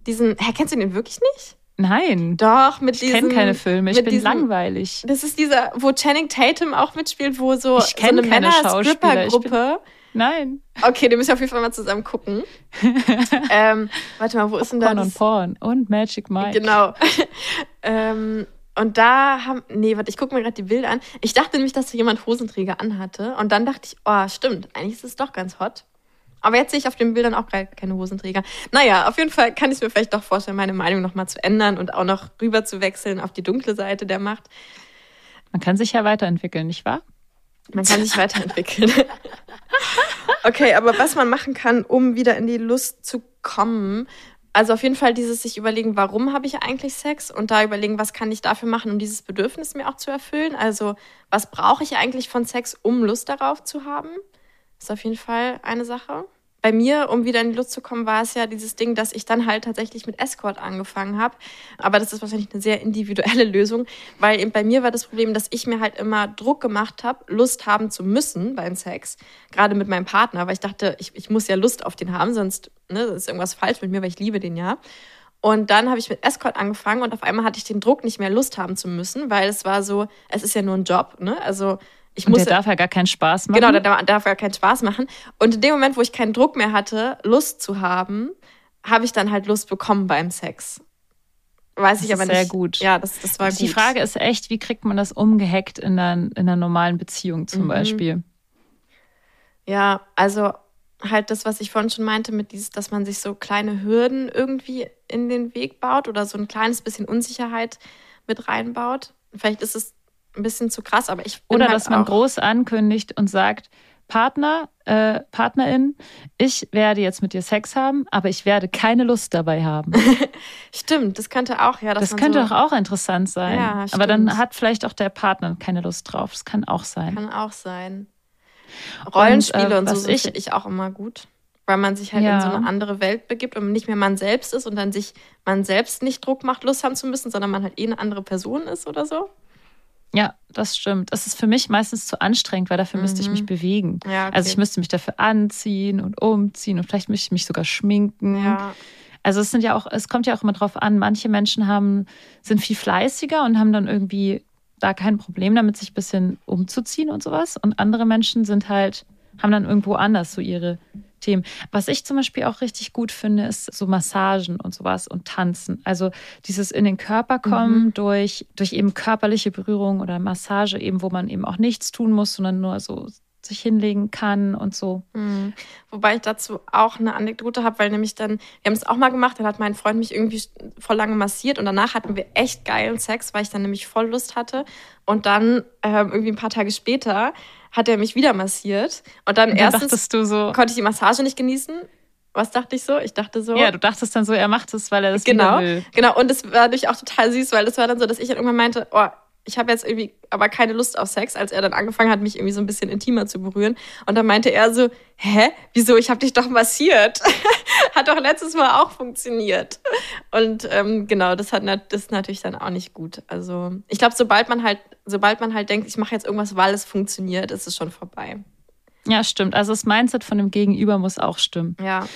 Diesen, hä, kennst du den wirklich nicht? Nein. Doch, mit Ich diesem. kenne keine Filme, ich bin diesem- langweilig. Das ist dieser, wo Channing Tatum auch mitspielt, wo so, Ich so eine ich Männer-Stripper-Gruppe. Nein. Okay, den müssen wir auf jeden Fall mal zusammen gucken. ähm, warte mal, wo ist denn da Porn und das? Porn und Magic Mike. Genau. ähm, und da haben, nee, warte, ich gucke mir gerade die Bilder an. Ich dachte nämlich, dass da jemand Hosenträger anhatte. Und dann dachte ich, oh, stimmt, eigentlich ist es doch ganz hot. Aber jetzt sehe ich auf den Bildern auch gerade keine Hosenträger. Naja, auf jeden Fall kann ich mir vielleicht doch vorstellen, meine Meinung nochmal zu ändern und auch noch rüber zu wechseln auf die dunkle Seite der Macht. Man kann sich ja weiterentwickeln, nicht wahr? Man kann sich weiterentwickeln. okay, aber was man machen kann, um wieder in die Lust zu kommen, also auf jeden Fall dieses sich überlegen, warum habe ich eigentlich Sex und da überlegen, was kann ich dafür machen, um dieses Bedürfnis mir auch zu erfüllen. Also was brauche ich eigentlich von Sex, um Lust darauf zu haben? Ist auf jeden Fall eine Sache. Bei mir, um wieder in die Lust zu kommen, war es ja dieses Ding, dass ich dann halt tatsächlich mit Escort angefangen habe. Aber das ist wahrscheinlich eine sehr individuelle Lösung, weil eben bei mir war das Problem, dass ich mir halt immer Druck gemacht habe, Lust haben zu müssen beim Sex. Gerade mit meinem Partner, weil ich dachte, ich, ich muss ja Lust auf den haben, sonst ne, ist irgendwas falsch mit mir, weil ich liebe den ja. Und dann habe ich mit Escort angefangen und auf einmal hatte ich den Druck, nicht mehr Lust haben zu müssen, weil es war so, es ist ja nur ein Job, ne? Also ich Und muss der darf ja gar keinen Spaß machen. Genau, der darf- ja keinen Spaß machen. Und in dem Moment, wo ich keinen Druck mehr hatte, Lust zu haben, habe ich dann halt Lust bekommen beim Sex. Weiß Das ich aber ist nicht. sehr gut. Ja, das, das war Die gut. Frage ist echt, wie kriegt man das umgehackt in einer, in einer normalen Beziehung zum Mhm. Beispiel? Ja, also halt das, was ich vorhin schon meinte, mit dieses, dass man sich so kleine Hürden irgendwie in den Weg baut oder so ein kleines bisschen Unsicherheit mit reinbaut. Vielleicht ist es ein bisschen zu krass, aber ich Oder halt dass man auch, groß ankündigt und sagt, Partner, äh, Partnerin, ich werde jetzt mit dir Sex haben, aber ich werde keine Lust dabei haben. Stimmt, das könnte auch, ja. Das könnte so, doch auch interessant sein. Ja, aber dann hat vielleicht auch der Partner keine Lust drauf. Das kann auch sein. Kann auch sein. Rollenspiele und, äh, so was sind, ich- finde ich auch immer gut. Weil man sich halt Ja. in so eine andere Welt begibt und nicht mehr man selbst ist und dann sich man selbst nicht Druck macht, Lust haben zu müssen, sondern man halt eh eine andere Person ist oder so. Ja, das stimmt. Das ist für mich meistens zu anstrengend, weil dafür müsste ich Mhm. mich bewegen. Ja, okay. Also ich müsste mich dafür anziehen und umziehen und vielleicht müsste ich mich sogar schminken. Ja, Also es sind ja auch, es kommt ja auch immer drauf an, manche Menschen haben, sind viel fleißiger und haben dann irgendwie da kein Problem damit, sich ein bisschen umzuziehen und sowas. Und andere Menschen sind halt, haben dann irgendwo anders so ihre Themen. Was ich zum Beispiel auch richtig gut finde, ist so Massagen und sowas und Tanzen. Also dieses in den Körper kommen durch, durch eben körperliche Berührung oder Massage eben, wo man eben auch nichts tun muss, sondern nur so sich hinlegen kann und so. Mhm. Wobei ich dazu auch eine Anekdote habe, weil nämlich dann, wir haben es auch mal gemacht, dann hat mein Freund mich irgendwie voll lange massiert und danach hatten wir echt geilen Sex, weil ich dann nämlich voll Lust hatte. Und dann ähm, irgendwie ein paar Tage später hat er mich wieder massiert. Und dann Und dann erstens dachtest du so, konnte ich die Massage nicht genießen. Was dachte ich so? Ich dachte so. ja, du dachtest dann so, er macht es, weil er das genau, will. genau. Und es war natürlich auch total süß, weil es war dann so, dass ich dann irgendwann meinte, oh, ich habe jetzt irgendwie aber keine Lust auf Sex, als er dann angefangen hat, mich irgendwie so ein bisschen intimer zu berühren. Und dann meinte er so, hä, wieso? Ich habe dich doch massiert. hat doch letztes Mal auch funktioniert. Und ähm, genau, das hat das ist natürlich dann auch nicht gut. Also ich glaube, sobald man halt, sobald man halt denkt, ich mache jetzt irgendwas, weil es funktioniert, ist es schon vorbei. Ja, stimmt. Also das Mindset von dem Gegenüber muss auch stimmen. Ja.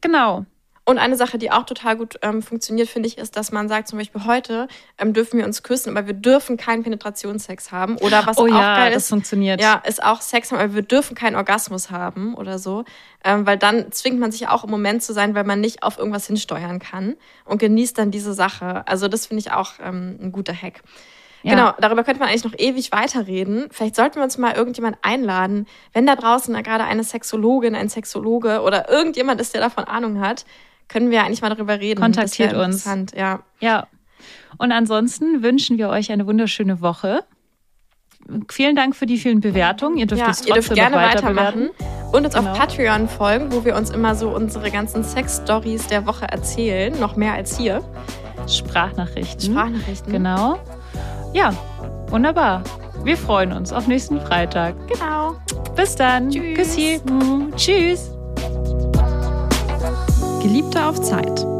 Genau. Und eine Sache, die auch total gut ähm, funktioniert, finde ich, ist, dass man sagt, zum Beispiel heute ähm, dürfen wir uns küssen, aber wir dürfen keinen Penetrationssex haben. Oder was oh auch ja, geil das ist, funktioniert. ja, ist auch Sex haben, aber wir dürfen keinen Orgasmus haben oder so. Ähm, weil dann zwingt man sich auch im Moment zu sein, weil man nicht auf irgendwas hinsteuern kann und genießt dann diese Sache. Also das finde ich auch ähm, ein guter Hack. Ja. Genau, darüber könnte man eigentlich noch ewig weiterreden. Vielleicht sollten wir uns mal irgendjemand einladen, wenn da draußen da gerade eine Sexologin, ein Sexologe oder irgendjemand ist, der davon Ahnung hat, können wir eigentlich mal darüber reden. Kontaktiert uns. Ja. Ja. Und ansonsten wünschen wir euch eine wunderschöne Woche. Vielen Dank für die vielen Bewertungen. Ihr dürft ja, es ihr dürft trotzdem gerne weiter weitermachen bewerten. und uns Genau. auf Patreon folgen, wo wir uns immer so unsere ganzen Sex-Stories der Woche erzählen. Noch mehr als hier. Sprachnachrichten. Sprachnachrichten. Genau. Ja, wunderbar. Wir freuen uns auf nächsten Freitag. Genau. Bis dann. Tschüss. Küssi. Tschüss. Geliebte auf Zeit.